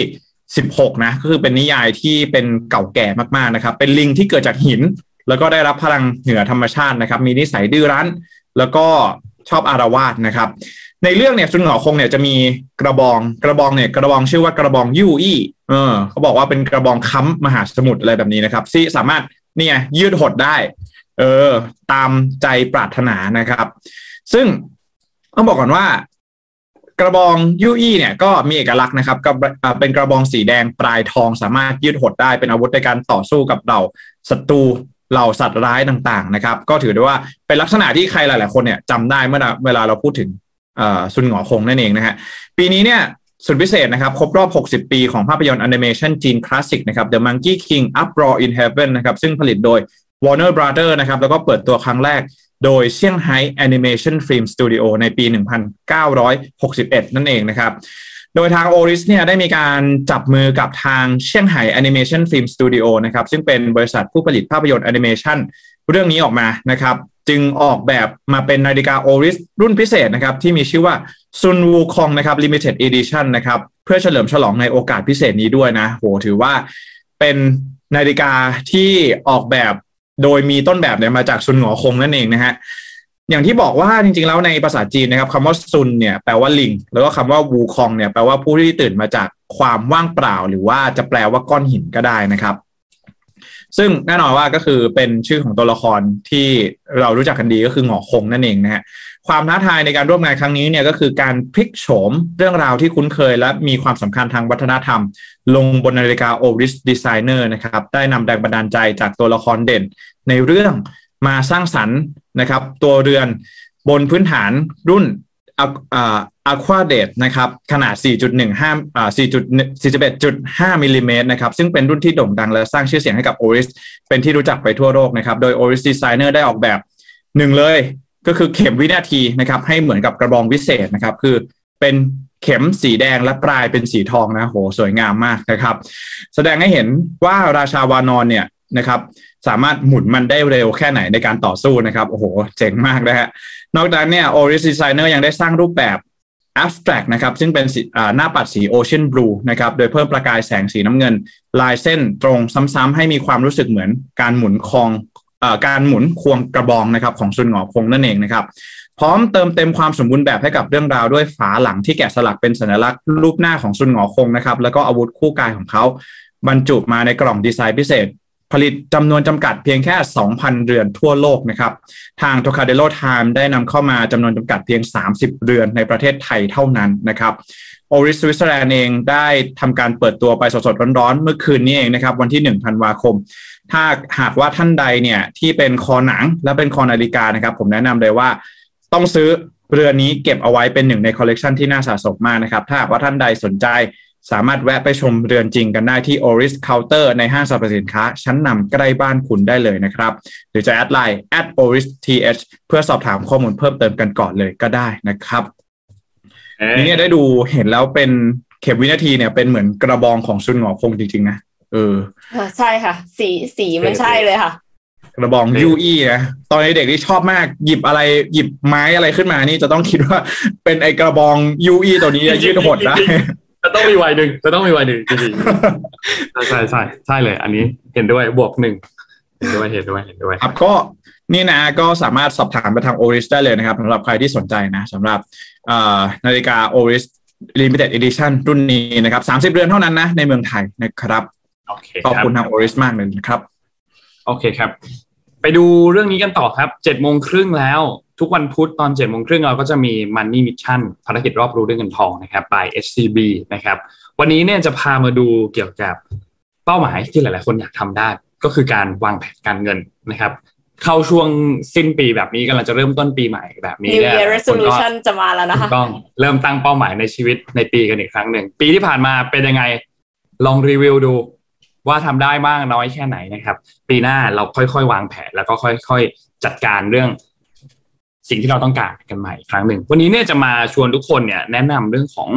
[SPEAKER 4] 16 นะก็คือเป็นนิยายที่เป็นเก่าแก่มากๆนะครับ เป็นลิงที่เกิดจากหิน แล้วก็ได้รับพลังเหนือธรรมชาตินะครับ มีนิสัยดื้อรั้น แล้วก็ชอบอารวาสนะครับ ในเรื่องเนี่ยซุนหงอคงเนี่ยจะมีกระบองกระบองเนี่ยกระบองชื่อว่ากระบองยู่ อี้เออเขาบอกว่าเป็นกระบองค้ำมหาสมุทรอะไรแบบนี้นะครับที่สามารถเนี่ยยืดหดได้เออตามใจปรารถนานะครับ ซึ่งต้องบอกก่อนว่ากระบองยูอี้เนี่ยก็มีเอกลักษณ์นะครับกับเป็นกระบองสีแดงปลายทองสามารถยืดหดได้เป็นอาวุธในการต่อสู้กับเหล่าศัตรู เหล่าสัตว์ร้ายต่างๆนะครับ ก็ถือได้ว่าเป็นลักษณะที่ใครหลาย ๆ คนเนี่ยจำได้เมื่อเวลาเราพูดถึงซุนหงอคงนั่นเองนะฮะปีนี้เนี่ยสุดพิเศษนะครับ ครบรอบ 60 ปีของภาพยนตร์แอนิเมชันจีนคลาสสิกนะครับ The Monkey King Uproar in Heaven นะครับ ซึ่งผลิตโดย Warner Brother นะครับ แล้วก็เปิดตัวครั้งแรกโดยเซี่ยงไฮ้ Animation Film Studio ในปี 1961 นั่นเองนะครับ โดยทาง Oris เนี่ยได้มีการจับมือกับทางเซี่ยงไฮ้ Animation Film Studio นะครับซึ่งเป็นบริษัทผู้ผลิตภาพยนตร์แอนิเมชันเรื่องนี้ออกมานะครับ จึงออกแบบมาเป็นนาฬิกา Oris รุ่นพิเศษนะครับ ที่มีชื่อว่า Sun Wukong นะครับ Limited Edition นะครับ เพื่อเฉลิมฉลองในโอกาสพิเศษนี้ด้วยนะโหถือว่าเป็นนาฬิกาที่ออกแบบโดยมีต้นแบบเนี่ยมาจากซุนหงอคงนั่นเองนะฮะ อย่างที่บอกว่าจริงๆแล้วในภาษาจีนนะครับคำว่าซุนเนี่ยแปลว่าลิง แล้วก็คำว่าวูคองเนี่ยแปลว่าผู้ที่ตื่นมาจากความว่างเปล่า หรือว่าจะแปลว่าก้อนหินก็ได้นะครับ ซึ่งแน่นอนว่าก็คือเป็นชื่อของตัวละครที่เรารู้จักกันดีก็คือหงอคงนั่นเองนะฮะความท้าทายในการร่วมงานครั้งนี้เนี่ยก็คือการพลิกโฉมเรื่องราวที่คุ้นเคย และมีความสำคัญทางวัฒนธรรม ลงบนนาฬิกา Oris Designer นะครับได้นำแรงบันดาลใจจากตัวละครเด่นในเรื่อง มาสร้างสรรค์นะครับ ตัวเรือนบนพื้นฐานรุ่นอะควาเดตนะครับขนาด 4.15อ่า4.41.5มิลลิเมตรนะครับซึ่งเป็นรุ่นที่โด่งดังและสร้างชื่อเสียงให้กับ Oris เป็นที่รู้จักไปทั่วโลกนะครับ โดย Oris Designer ได้ออกแบบหนึ่งเลยก็คือเข็มวินาทีนะครับให้เหมือนกับกระบองวิเศษนะครับ คือเป็นเข็มสีแดงและปลายเป็นสีทองนะโหสวยงามมากนะครับ แสดงให้เห็นว่าราชาวานอนเนี่ย นะครับ สามารถหมุนมันได้เร็วแค่ไหนในการต่อสู้นะครับ โอ้โห เจ๋งมากนะฮะนอกจากนี้เนี่ย Oris Designer ยังได้สร้างรูปแบบ abstract นะครับ ซึ่งเป็นหน้าปัดสี Ocean Blue นะครับ โดยเพิ่มประกายแสงสีน้ำเงิน ลายเส้นตรงซ้ำๆให้มีความรู้สึกเหมือนการหมุนคองอการหมุนควงกระบองนะครับของซุนหงอคงนั่นเองนะครับ พร้อมเติมเต็มความสมบูรณ์แบบให้กับเรื่องราวด้วยฝาหลังที่แกะสลักเป็นสัญลักษณ์รูปหน้าของซุนหงอคงนะครับ แล้วก็อาวุธคู่กายของเขาบรรจุมาในกล่องดีไซน์พิเศษ ผลิตจำนวนจำกัดเพียงแค่ 2,000 เรือนทั่วโลกนะครับทาง t o c a d e l o Time ได้นำเข้ามาจำนวนจำกัดเพียง 30 เรือนในประเทศไทยเท่านั้นนะครับโอริสสวิตเซอร์แลนด์เองได้ทำการเปิดตัวไปสดๆร้อนๆ เมื่อคืนนี้เองนะครับวันที่ 1 ธันวาคม ถ้าหากว่าท่านใดเนี่ยที่เป็นคอหนังและเป็นคอนาฬิกานะครับ ผมแนะนำเลยว่าต้องซื้อเรือนนี้เก็บเอาไว้เป็นหนึ่งในคอลเลกชันที่น่าสะสมมากนะครับ ถ้าหากว่าท่านใดสนใจ สามารถแวะไปชมเรือนจริงกันได้ที่ Oris Counter ในห้างสรรพสินค้า ชั้นนำใกล้บ้านคุณได้เลยนะครับ หรือจะแอดไลน์ at oris th เพื่อสอบถามข้อมูลเพิ่มเติมกันก่อนเลยก็ได้นะครับนี่ได้ดูเห็นแล้วเป็นเข็มวินาทีเนี่ยเป็นเหมือนกระบองของซุนหงอคงจริง ๆ นะเออ
[SPEAKER 3] ใช่ค่ะ สีสีมันใช่เลยค่ะ
[SPEAKER 4] กระบองยูอี้นะตอนเด็กที่ชอบมากหยิบอะไรหยิบไม้อะไรขึ้นมานี่จะต้องคิดว่าเป็นไอกระบองยูอี้ตัวนี้ยืดหดได้
[SPEAKER 2] จะต้องมีวัยหนึ่งจะต้องมีวัยหนึ่งจริงๆใช่ใช่ใช่เลย อันนี้เห็นด้วยบวกหนึ่งเห็นด้วยเห็นด้วยเห็นด้วย
[SPEAKER 4] ครับก็นี่นะก็สามารถสอบถามไปทาง Oris ได้เลยนะครับสำหรับใครที่สนใจนะสำหรับนาฬิกา Oris Limited Edition รุ่นนี้นะครับสามสิบเรือนเท่านั้นนะ ในเมืองไทยนะครับ
[SPEAKER 2] โอเค
[SPEAKER 4] ขอบคุณทาง Oris มากเลยนะครับ
[SPEAKER 2] โอเคครับ ไปดูเรื่องนี้กันต่อครับเจ็ดโมงครึ่งแล้ว ทุกวันพุธตอนเจ็ดโมงครึ่งเราก็จะมี Money Mission ภารกิจรอบรู้เรื่องเงินทองนะครับ by SCB นะครับ วันนี้เนี่ยจะพามาดูเกี่ยวกับเป้าหมายที่หลาย ๆ คนอยากทำได้ ก็คือการวางแผนการเงินนะครับ เข้าช่วงสิ้นปีแบบนี้กำลังจะเริ่มต้นปีใหม่แบบนี้
[SPEAKER 3] New
[SPEAKER 2] เนี่ย
[SPEAKER 3] Year Resolution จะมาแล้วนะคะ
[SPEAKER 2] ต้องเริ่มตั้งเป้าหมายในชีวิตในปีกันอีกครั้งหนึ่งปีที่ผ่านมาเป็นยังไงลองรีวิวดูว่าทำได้มากน้อยแค่ไหนนะครับ ปีหน้าเราค่อยๆ วางแผนแล้วก็ค่อย ๆ จัดการเรื่อง สิ่งที่เราต้องการกันใหม่อีกครั้งหนึ่ง วันนี้เนี่ยจะมาชวนทุกคนเนี่ยแนะนำเรื่องของ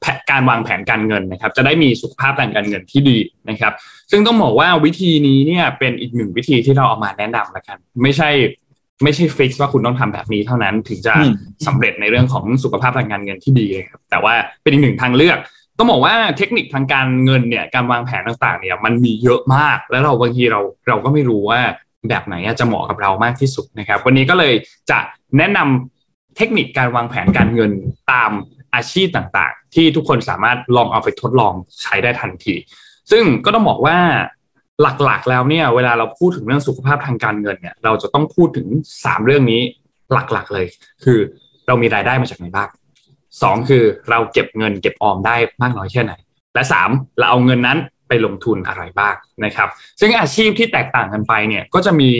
[SPEAKER 2] แผนการวางแผนการเงินนะครับ จะได้มีสุขภาพทางการเงินที่ดีนะครับ ซึ่งต้องบอกว่าวิธีนี้เนี่ยเป็นอีกหนึ่งวิธีที่เราเอามาแนะนำแล้วกัน ไม่ใช่ไม่ใช่ฟิกว่าคุณต้องทำแบบนี้เท่านั้นถึงจะ
[SPEAKER 4] อืม
[SPEAKER 2] สำเร็จในเรื่องของสุขภาพทางการเงินที่ดีครับแต่ว่าเป็นอีกหนึ่งทางเลือกต้องบอกว่าเทคนิคทางการเงินเนี่ยการวางแผนต่างๆเนี่ยมันมีเยอะมาก แล้วเราบางทีเราเราก็ไม่รู้ว่า แบบไหนจะเหมาะกับเรามากที่สุดนะครับ วันนี้ก็เลยจะแนะนำเทคนิคการวางแผนการเงินตามอาชีพต่างๆ ที่ทุกคนสามารถลองเอาไปทดลองใช้ได้ทันที ซึ่งก็ต้องบอกว่าหลักๆ แล้วเนี่ยเวลาเราพูดถึงเรื่องสุขภาพทางการเงินเนี่ยเราจะต้องพูดถึงสามเรื่องนี้หลักๆเลย คือเรามีรายได้มาจากไหนบ้างสองคือเราเก็บเงินเก็บออมได้มากน้อยแค่ไหน และสามเราเอาเงินนั้น ไปลงทุนอะไรบ้างนะครับ ซึ่งอาชีพที่แตกต่างกันไปเนี่ยก็จะมี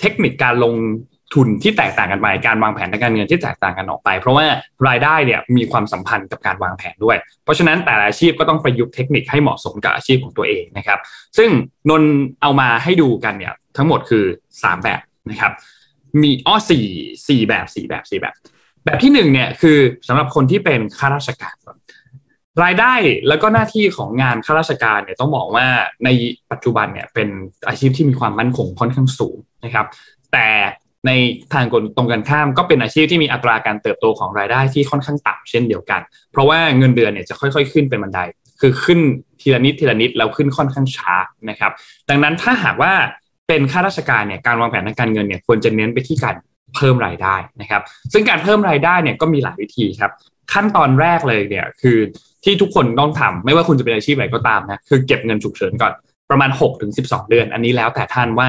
[SPEAKER 2] เทคนิคการลงทุนที่แตกต่างกันไปการวางแผนทางการเงินที่แตกต่างกันออกไป เพราะว่ารายได้เนี่ยมีความสัมพันธ์กับการวางแผนด้วย เพราะฉะนั้นแต่ละอาชีพก็ต้องประยุกต์เทคนิคให้เหมาะสมกับอาชีพของตัวเองนะครับ ซึ่งนนเอามาให้ดูกันเนี่ยทั้งหมดคือ 3 แบบนะครับ มีอ้อสี่สี่แบบสี่แบบสี่แบบ แบบที่หนึ่งเนี่ยคือสำหรับคนที่เป็นข้าราชการ รายได้แล้วก็หน้าที่ของงานข้าราชการเนี่ยต้องบอกว่าในปัจจุบันเนี่ยเป็นอาชีพที่มีความมั่นคงค่อนข้างสูงนะครับ แต่ในทางตรงกันข้ามก็เป็นอาชีพที่มีอัตราการเติบโตของรายได้ที่ค่อนข้างต่ำเช่นเดียวกัน เพราะว่าเงินเดือนเนี่ยจะค่อยๆ ขึ้นเป็นบันได คือขึ้นทีละนิดทีละนิดแล้วขึ้นค่อนข้างช้านะครับ ดังนั้นถ้าหากว่าเป็นข้าราชการเนี่ยการวางแผนทางการเงินเนี่ยควรจะเน้นไปที่การเพิ่มรายได้นะครับ ซึ่งการเพิ่มรายได้เนี่ยก็มีหลายวิธีครับ ขั้นตอนแรกเลยเนี่ย คือที่ทุกคนต้องทำไม่ว่าคุณจะเป็นอาชีพอะไรก็ตามนะคือเก็บเงินฉุกเฉินก่อนประมาณ6ถึง12เดือน อันนี้แล้วแต่ท่านว่า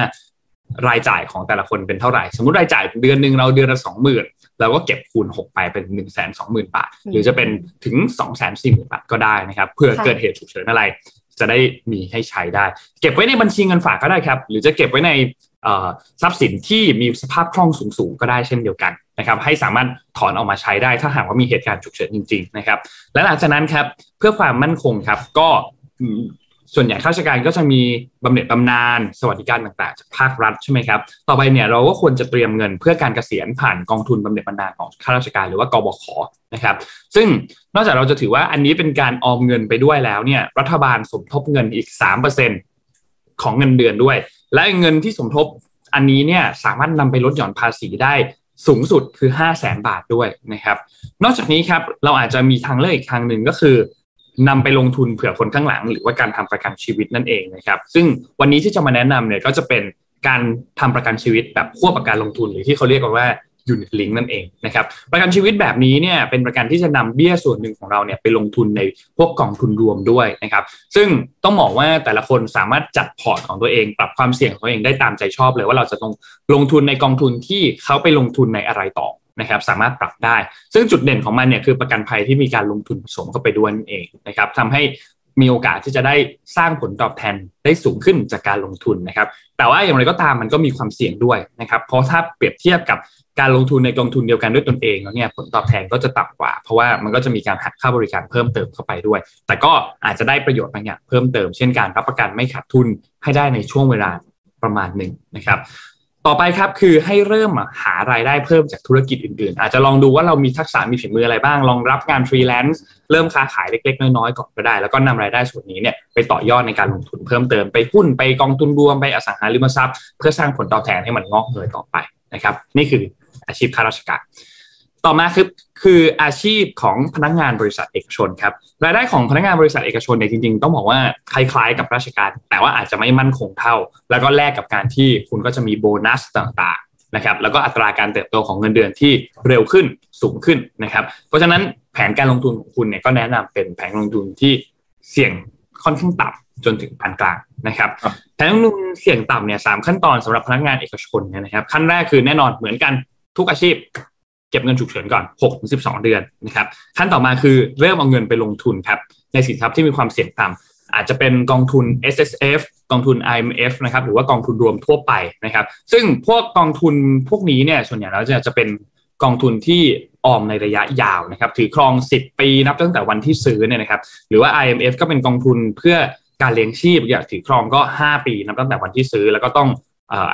[SPEAKER 2] รายจ่ายของแต่ละคนเป็นเท่าไหร่ สมมติรายจ่ายเดือนหนึ่งเราเดือนละสองหมื่นเราก็เก็บคูณ 6 ไปเป็น1นึ่งแสนสองหมื่นบาท หรือจะเป็นถึง2องแสนสี่หมื่นบาทก็ได้นะครับ เพื่อ
[SPEAKER 3] ค่ะ
[SPEAKER 2] เกิดเหตุฉุกเฉินอะไร จะได้มีให้ใช้ได้ เก็บไว้ในบัญชีเงินฝากก็ได้ครับ หรือจะเก็บไว้ในเอ่อ ทรัพย์สินที่มีสภาพคล่องสูงๆก็ได้เช่นเดียวกันนะครับให้สามารถถอนออกมาใช้ได้ถ้าหากว่ามีเหตุการณ์ฉุกเฉินจริงๆนะครับและหลังจากนั้นครับเพื่อความมั่นคงครับก็ส่วนใหญ่ข้าราชการก็จะมีบำเหน็จบำนาญสวัสดิการต่างๆจากภาครัฐใช่ไหมครับต่อไปเนี่ยเราก็ควรจะเตรียมเงินเพื่อการเกษียณผ่านกองทุนบำเหน็จบำนาญของข้าราชการหรือว่ากบขนะครับซึ่งนอกจากเราจะถือว่าอันนี้เป็นการออมเงินไปด้วยแล้วเนี่ยรัฐบาลสมทบเงินอีก 3%ของเงินเดือนด้วย และเงินที่สมทบอันนี้เนี่ยสามารถนำไปลดหย่อนภาษีได้สูงสุดคือ 5 0 0แสนบาทด้วยนะครับ นอกจากนี้ครับเราอาจจะมีทางเลือกอีกทางหนึ่งก็คือนำไปลงทุนเผื่อคนข้างหลัง หรือว่าการทำประกันชีวิตนั่นเองนะครับ ซึ่งวันนี้ที่จะมาแนะนำเนี่ยก็จะเป็นการทำประกันชีวิตแบบควบกับการลงทุนหรือที่เขาเรียกกันว่า unit link นั่นเองนะครับประกันชีวิตแบบนี้เนี่ยเป็นประกันที่จะนำเบี้ยส่วนหนึ่งของเราเนี่ยไปลงทุนในพวกกองทุนรวมด้วยนะครับซึ่งต้องบอกว่าแต่ละคนสามารถจัดพอร์ตของตัวเองปรับความเสี่ยงของตัวเองได้ตามใจชอบเลยว่าเราจะลงลงทุนในกองทุนที่เขาไปลงทุนในอะไรต่อนะครับสามารถปรับได้ ซึ่งจุดเด่นของมันเนี่ยคือประกันภัยที่มีการลงทุนผสมเข้าไปด้วยนั่นเองนะครับทำให้มีโอกาสที่จะได้สร้างผลตอบแทนได้สูงขึ้นจากการลงทุนนะครับ แต่ว่าอย่างไรก็ตามมันก็มีความเสี่ยงด้วยนะครับ เพราะถ้าเปรียบเทียบกับ การลงทุนในกองทุนเดียวกันด้วยตนเองแล้วเนี่ยผลตอบแทนก็จะต่ำกว่า เพราะว่ามันก็จะมีการหักค่าบริการเพิ่มเติมเข้าไปด้วย แต่ก็อาจจะได้ประโยชน์บางอย่างเพิ่มเติม เช่นการรับประกันไม่ขาดทุนให้ได้ในช่วงเวลาประมาณหนึ่งนะครับ ต่อไปครับคือให้เริ่มหารายได้เพิ่มจากธุรกิจอื่นๆ อาจจะลองดูว่าเรามีทักษะมีฝีมืออะไรบ้าง ลองรับงานฟรีแลนซ์เริ่มค้าขายเล็กๆ น้อยๆก่อนก็ได้ แล้วก็นำรายได้ส่วนนี้เนี่ยไปต่อยอดในการลงทุนเพิ่มเติมไปหุ้นไปกองทุนรวมไปอสังหาริมทรัพย์ เพื่อสร้างผลตอบแทนให้มันงอกเงยต่อไปนะครับ นี่คือ อาชีพข้าราชการ ต่อมาคือคืออาชีพของพนักงานบริษัทเอกชนครับรายได้ของพนักงานบริษัทเอกชนเนี่ยจริงๆ ต้องบอกว่าคล้ายๆกับราชการ แต่ว่าอาจจะไม่มั่นคงเท่า แล้วก็แลกกับการที่คุณก็จะมีโบนัสต่างๆนะครับแล้วก็อัตราการเติบโตของเงินเดือนที่เร็วขึ้นสูงขึ้นนะครับ เพราะฉะนั้นแผนการลงทุนของคุณเนี่ยก็แนะนำเป็นแผนลงทุนที่เสี่ยงค่อนข้างต่ำจนถึงปานกลางนะครับ
[SPEAKER 4] ครับ
[SPEAKER 2] แผนลงทุนเสี่ยงต่ำเนี่ยสามขั้นตอนสำหรับพนักงานเอกชนเนี่ยนะครับขั้นแรกคือแน่นอนเหมือนกัน ทุกอาชีพ เก็บเงินฉุกเฉินก่อน6ถึง12เดือนนะครับขั้นต่อมาคือเริ่มเอาเงินไปลงทุนครับในสินทรัพย์ที่มีความเสี่ยงต่ำอาจจะเป็นกองทุน S S F กองทุน I M F นะครับหรือว่ากองทุนรวมทั่วไปนะครับ ซึ่งพวกกองทุนพวกนี้เนี่ยส่วนใหญ่แล้วจะจะเป็นกองทุนที่ออมในระยะยาวนะครับถือครอง 10 ปีนับตั้งแต่วันที่ซื้อเนี่ยนะครับหรือว่า IMF ก็เป็นกองทุนเพื่อการเลี้ยงชีพอยากถือครองก็ 5 ปีนับตั้งแต่วันที่ซื้อ แล้วก็ต้อง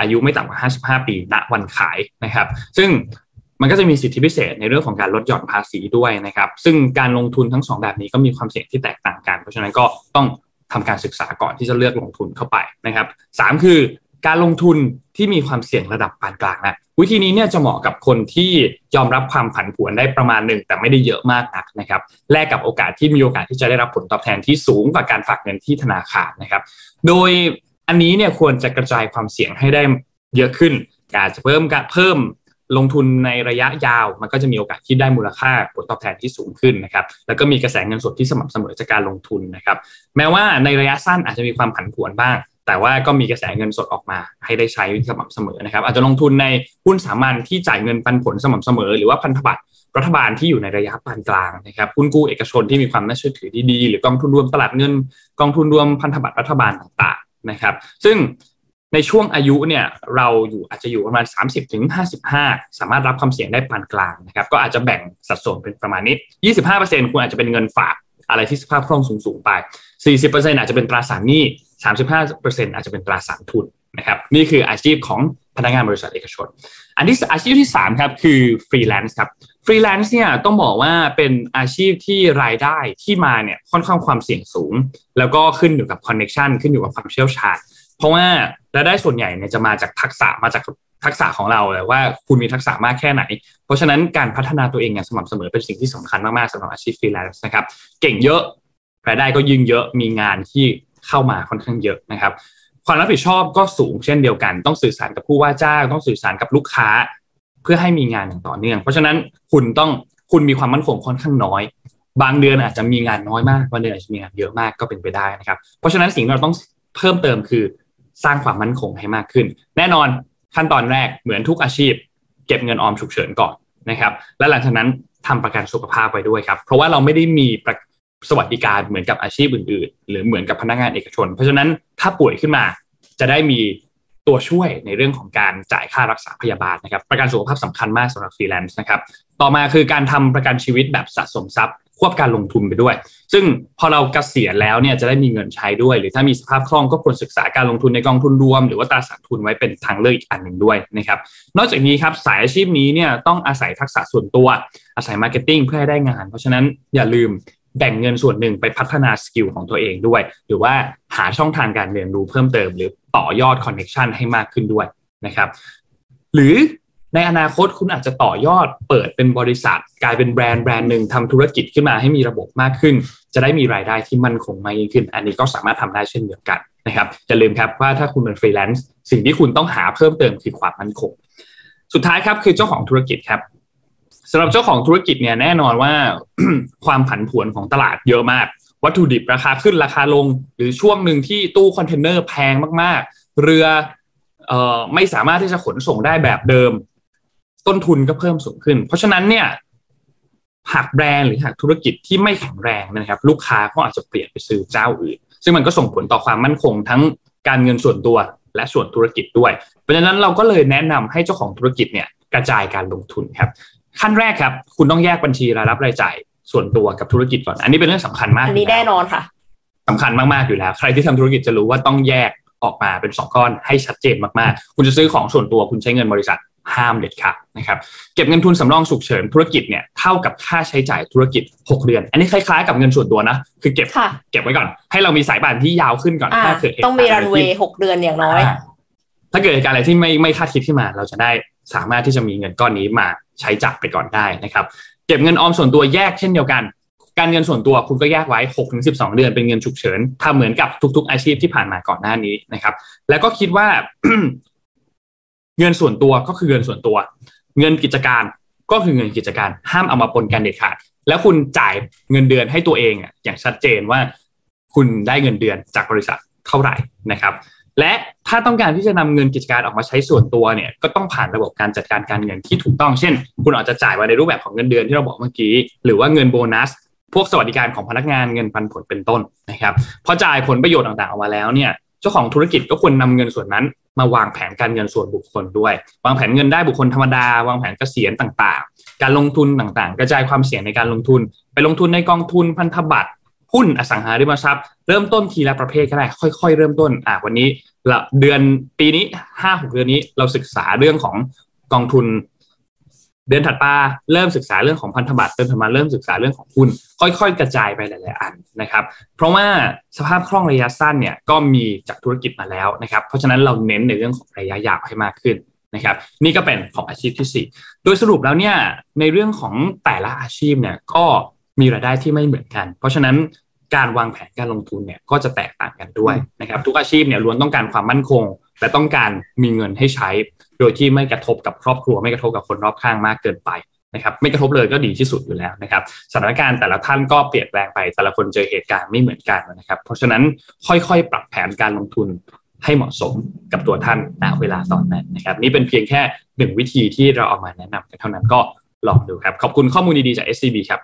[SPEAKER 2] อายุไม่ต่ำกว่า 55 ปีณวันขายนะครับ ซึ่งมันก็จะมีสิทธิพิเศษในเรื่องของการลดหย่อนภาษีด้วยนะครับ ซึ่งการลงทุนทั้งสองแบบนี้ก็มีความเสี่ยงที่แตกต่างกัน เพราะฉะนั้นก็ต้องทำการศึกษาก่อนที่จะเลือกลงทุนเข้าไปนะครับสามคือการลงทุนที่มีความเสี่ยงระดับปานกลางนะวิธีนี้เนี่ยจะเหมาะกับคนที่ยอมรับความผันผวนได้ประมาณหนึ่งแต่ไม่ได้เยอะมากนักนะครับแลกกับโอกาสที่มีโอกาสที่จะได้รับผลตอบแทนที่สูงกว่าการฝากเงินที่ธนาคารนะครับ โดย อันนี้เนี่ยควรจะกระจายความเสี่ยงให้ได้เยอะขึ้นการจะเพิ่มการเพิ่มลงทุนในระยะยาว มันก็จะมีโอกาสที่ได้มูลค่าผลตอบแทนที่สูงขึ้นนะครับแล้วก็มีกระแสเงินสดที่สม่ำเสมอจากการลงทุนนะครับแม้ว่าในระยะสั้นอาจจะมีความผันผวนบ้าง แต่ว่าก็มีกระแสเงินสดออกมาให้ได้ใช้สม่ำเสมอนะครับอาจจะลงทุนในหุ้นสามัญที่จ่ายเงินปันผลสม่ำเสมอ หรือว่าพันธบัตรรัฐบาลที่อยู่ในระยะปานกลางนะครับหุ้นกู้เอกชนที่มีความน่าเชื่อถือที่ดีหรือกองทุนรวมตลาดเงิน กองทุนรวมพันธบัตรรัฐบาลต่าง นะครับ ซึ่งในช่วงอายุเนี่ยเราอยู่อาจจะอยู่ประมาณ 30ถึง55 สามารถรับความเสี่ยงได้ปานกลางนะครับก็อาจจะแบ่งสัดส่วนเป็นประมาณนี้ 25%คุณอาจจะเป็นเงินฝากอะไรที่สภาพคล่องสูงๆไป 40%อาจจะเป็นตราสารหนี้ 35%อาจจะเป็นตราสารทุนนะครับนี่คืออาชีพของพนักงานบริษัทเอกชน อันที่อาชีพที่3ครับคือฟรีแลนซ์ครับ ฟรีแลนซ์เนี่ยต้องบอกว่าเป็นอาชีพที่รายได้ที่มาเนี่ยค่อนข้างความเสี่ยงสูง แล้วก็ขึ้นอยู่กับ connection ขึ้นอยู่กับความเชี่ยวชาญเพราะว่ารายได้ส่วนใหญ่เนี่ยจะมาจากทักษะมาจากทักษะของเราเลยว่าคุณมีทักษะมากแค่ไหน เพราะฉะนั้นการพัฒนาตัวเองอย่างสม่ำเสมอเป็นสิ่งที่สำคัญมากๆสำหรับอาชีพฟรีแลนซ์นะครับเก่งเยอะรายได้ก็ยิ่งเยอะมีงานที่เข้ามาค่อนข้างเยอะนะครับความรับผิดชอบก็สูงเช่นเดียวกัน ต้องสื่อสารกับผู้ว่าจ้างต้องสื่อสารกับลูกค้า เพื่อให้มีงานอย่างต่อเนื่อง เพราะฉะนั้นคุณต้องคุณมีความมั่นคงค่อนข้างน้อย บางเดือนอาจจะมีงานน้อยมากบางเดือนอาจจะมีงานเยอะมากก็เป็นไปได้นะครับ เพราะฉะนั้นสิ่งที่เราต้องเพิ่มเติมคือสร้างความมั่นคงให้มากขึ้น แน่นอนขั้นตอนแรกเหมือนทุกอาชีพ เก็บเงินออมฉุกเฉินก่อนนะครับ และหลังจากนั้นทำประกันสุขภาพไว้ด้วยครับ เพราะว่าเราไม่ได้มีสวัสดิการเหมือนกับอาชีพอื่น ๆ หรือเหมือนกับพนักงานเอกชน เพราะฉะนั้นถ้าป่วยขึ้นมาจะได้มี ตัวช่วยในเรื่องของการจ่ายค่ารักษาพยาบาลนะครับ ประกันสุขภาพสำคัญมากสำหรับฟรีแลนซ์นะครับ ต่อมาคือการทำประกันชีวิตแบบสะสมทรัพย์ควบการลงทุนไปด้วย ซึ่งพอเราเกษียณแล้วเนี่ยจะได้มีเงินใช้ด้วย หรือถ้ามีสภาพคล่องก็ควรศึกษาการลงทุนในกองทุนรวม หรือว่าตราสารทุนไว้เป็นทางเลือกอีกอันหนึ่งด้วยนะครับ นอกจากนี้ครับสายอาชีพนี้เนี่ยต้องอาศัยทักษะส่วนตัว อาศัย marketing เพื่อให้ได้งาน เพราะฉะนั้นอย่าลืม แบ่งเงินส่วนหนึ่งไปพัฒนา skill ของตัวเองด้วย หรือว่าหาช่องทางการเรียนรู้เพิ่มเติม หรือต่อยอด connection ให้มากขึ้นด้วยนะครับหรือในอนาคตคุณอาจจะต่อยอดเปิดเป็นบริษัท กลายเป็นแบรนด์แบรนด์หนึ่งทำธุรกิจขึ้นมาให้มีระบบมากขึ้น จะได้มีรายได้ที่มั่นคงมากยิ่งขึ้น อันนี้ก็สามารถทำได้เช่นเดียวกันนะครับอย่าลืมครับว่าถ้าคุณเป็นฟรีแลนซ์สิ่งที่คุณต้องหาเพิ่มเติมคือความมั่นคง สุดท้ายครับคือเจ้าของธุรกิจครับ สำหรับเจ้าของธุรกิจเนี่ยแน่นอนว่าความผันผวนของตลาดเยอะมาก วัตถุดิบราคาขึ้นราคาลง หรือช่วงหนึ่งที่ตู้คอนเทนเนอร์แพงมากๆ เรือเอ่อไม่สามารถที่จะขนส่งได้แบบเดิม ต้นทุนก็เพิ่มสูงขึ้น เพราะฉะนั้นเนี่ยหากแบรนด์หรือหากธุรกิจที่ไม่แข็งแรงนะครับ ลูกค้าก็อาจจะเปลี่ยนไปซื้อเจ้าอื่น ซึ่งมันก็ส่งผลต่อความมั่นคงทั้งการเงินส่วนตัวและส่วนธุรกิจด้วย เพราะฉะนั้นเราก็เลยแนะนำให้เจ้าของธุรกิจเนี่ยกระจายการลงทุนครับ ขั้นแรกครับ คุณต้องแยกบัญชีรายรับรายจ่ายส่วนตัวกับธุรกิจก่อน อันนี้เป็นเรื่องสำคัญมาก
[SPEAKER 3] อันนี้แน่นอนค่ะ
[SPEAKER 2] สำคัญมากๆอยู่แล้ว ใครที่ทำธุรกิจจะรู้ว่าต้องแยกออกมาเป็นสองก้อนให้ชัดเจนมากๆ คุณจะซื้อของส่วนตัวคุณใช้เงินบริษัทห้ามเด็ดขาดนะครับเก็บเงินทุนสำรองฉุกเฉินธุรกิจเนี่ยเท่ากับค่าใช้จ่ายธุรกิจ 6 เดือน อันนี้คล้ายๆกับเงินส่วนตัวนะคือเก็บเก็บไว้ก่อน ให้เรามีสายบานที่ยาวขึ้นก่อนถ้าเกิด
[SPEAKER 3] ต้องมีรันเวย์หกเดือนอย่างน้อย
[SPEAKER 2] ถ้าเกิดเหตุการณ์อะไรที่ไม่ไม่คาดคิดขึ้นมาเราจะได้ สามารถที่จะมีเงินก้อนนี้มาใช้จับไปก่อนได้นะครับ เก็บเงินออมส่วนตัวแยกเช่นเดียวกัน การเงินส่วนตัวคุณก็แยกไว้6กถึงสิเดือนเป็นเงินฉุกเฉินทำเหมือนกับทุก ๆ อาชีพที่ผ่านมาก่อนหน้านี้นะครับ แล้วก็คิดว่าเงินส่วนตัวก็คือเงินส่วนตัว เงินกิจการก็คือเงินกิจการห้ามเอามาปนกันเด็ดขาด แล้วคุณจ่ายเงินเดือนให้ตัวเองอะอย่างชัดเจนว่า คุณได้เงินเดือนจากบริษัทเท่าไหร่นะครับ และถ้าต้องการที่จะนำเงินกิจการออกมาใช้ส่วนตัวเนี่ยก็ต้องผ่านระบบการจัดการการเงินที่ถูกต้อง เช่น คุณอาจจะจ่ายมาในรูปแบบของเงินเดือนที่เราบอกเมื่อกี้ หรือว่าเงินโบนัส พวกสวัสดิการของพนักงานเงินปันผลเป็นต้นนะครับพอจ่ายผลประโยชน์ต่างๆออกมาแล้วเนี่ยเจ้าของธุรกิจก็ควรนำเงินส่วนนั้น มาวางแผนการเงินส่วนบุคคลด้วย วางแผนเงินได้บุคคลธรรมดา วางแผนเกษียณต่างๆ การลงทุนต่างๆ กระจายความเสี่ยงในการลงทุน ไปลงทุนในกองทุนพันธบัตร หุ้นอสังหาริมทรัพย์ เริ่มต้นทีละประเภทก็ได้ ค่อย ๆ เริ่มต้นอ่าวันนี้ละเดือนปีนี้ห้าหกเดือนนี้เราศึกษาเรื่องของกองทุน เดือนถัดมาเริ่มศึกษาเรื่องของพันธบัตรเดือนถัดมาเริ่มศึกษาเรื่องของหุ้น ค่อย ๆ กระจายไปหลาย ๆ อันนะครับ เพราะว่าสภาพคล่องระยะสั้นเนี่ยก็มีจากธุรกิจมาแล้วนะครับ เพราะฉะนั้นเราเน้นในเรื่องของระยะยาวให้มากขึ้นนะครับนี่ก็เป็นของอาชีพที่ 4 โดยสรุปแล้วเนี่ยในเรื่องของแต่ละอาชีพเนี่ยก็มีรายได้ที่ไม่เหมือนกัน เพราะฉะนั้น การวางแผนการลงทุนเนี่ยก็จะแตกต่างกันด้วยนะครับ ทุกอาชีพเนี่ยล้วนต้องการความมั่นคง และต้องการมีเงินให้ใช้ โดยที่ไม่กระทบกับครอบครัว ไม่กระทบกับคนรอบข้างมากเกินไปนะครับ ไม่กระทบเลยก็ดีที่สุดอยู่แล้วนะครับสถานการณ์แต่ละท่านก็เปลี่ยนแปลงไป แต่ละคนเจอเหตุการณ์ไม่เหมือนกันนะครับ เพราะฉะนั้นค่อยๆ ปรับแผนการลงทุนให้เหมาะสมกับตัวท่านณเวลาตอนนั้นนะครับ นี่เป็นเพียงแค่หนึ่งวิธีที่เราเอามาแนะนำกันเท่านั้นก็ลองดูครับขอบคุณข้อมูลดีๆจาก SCB ครับ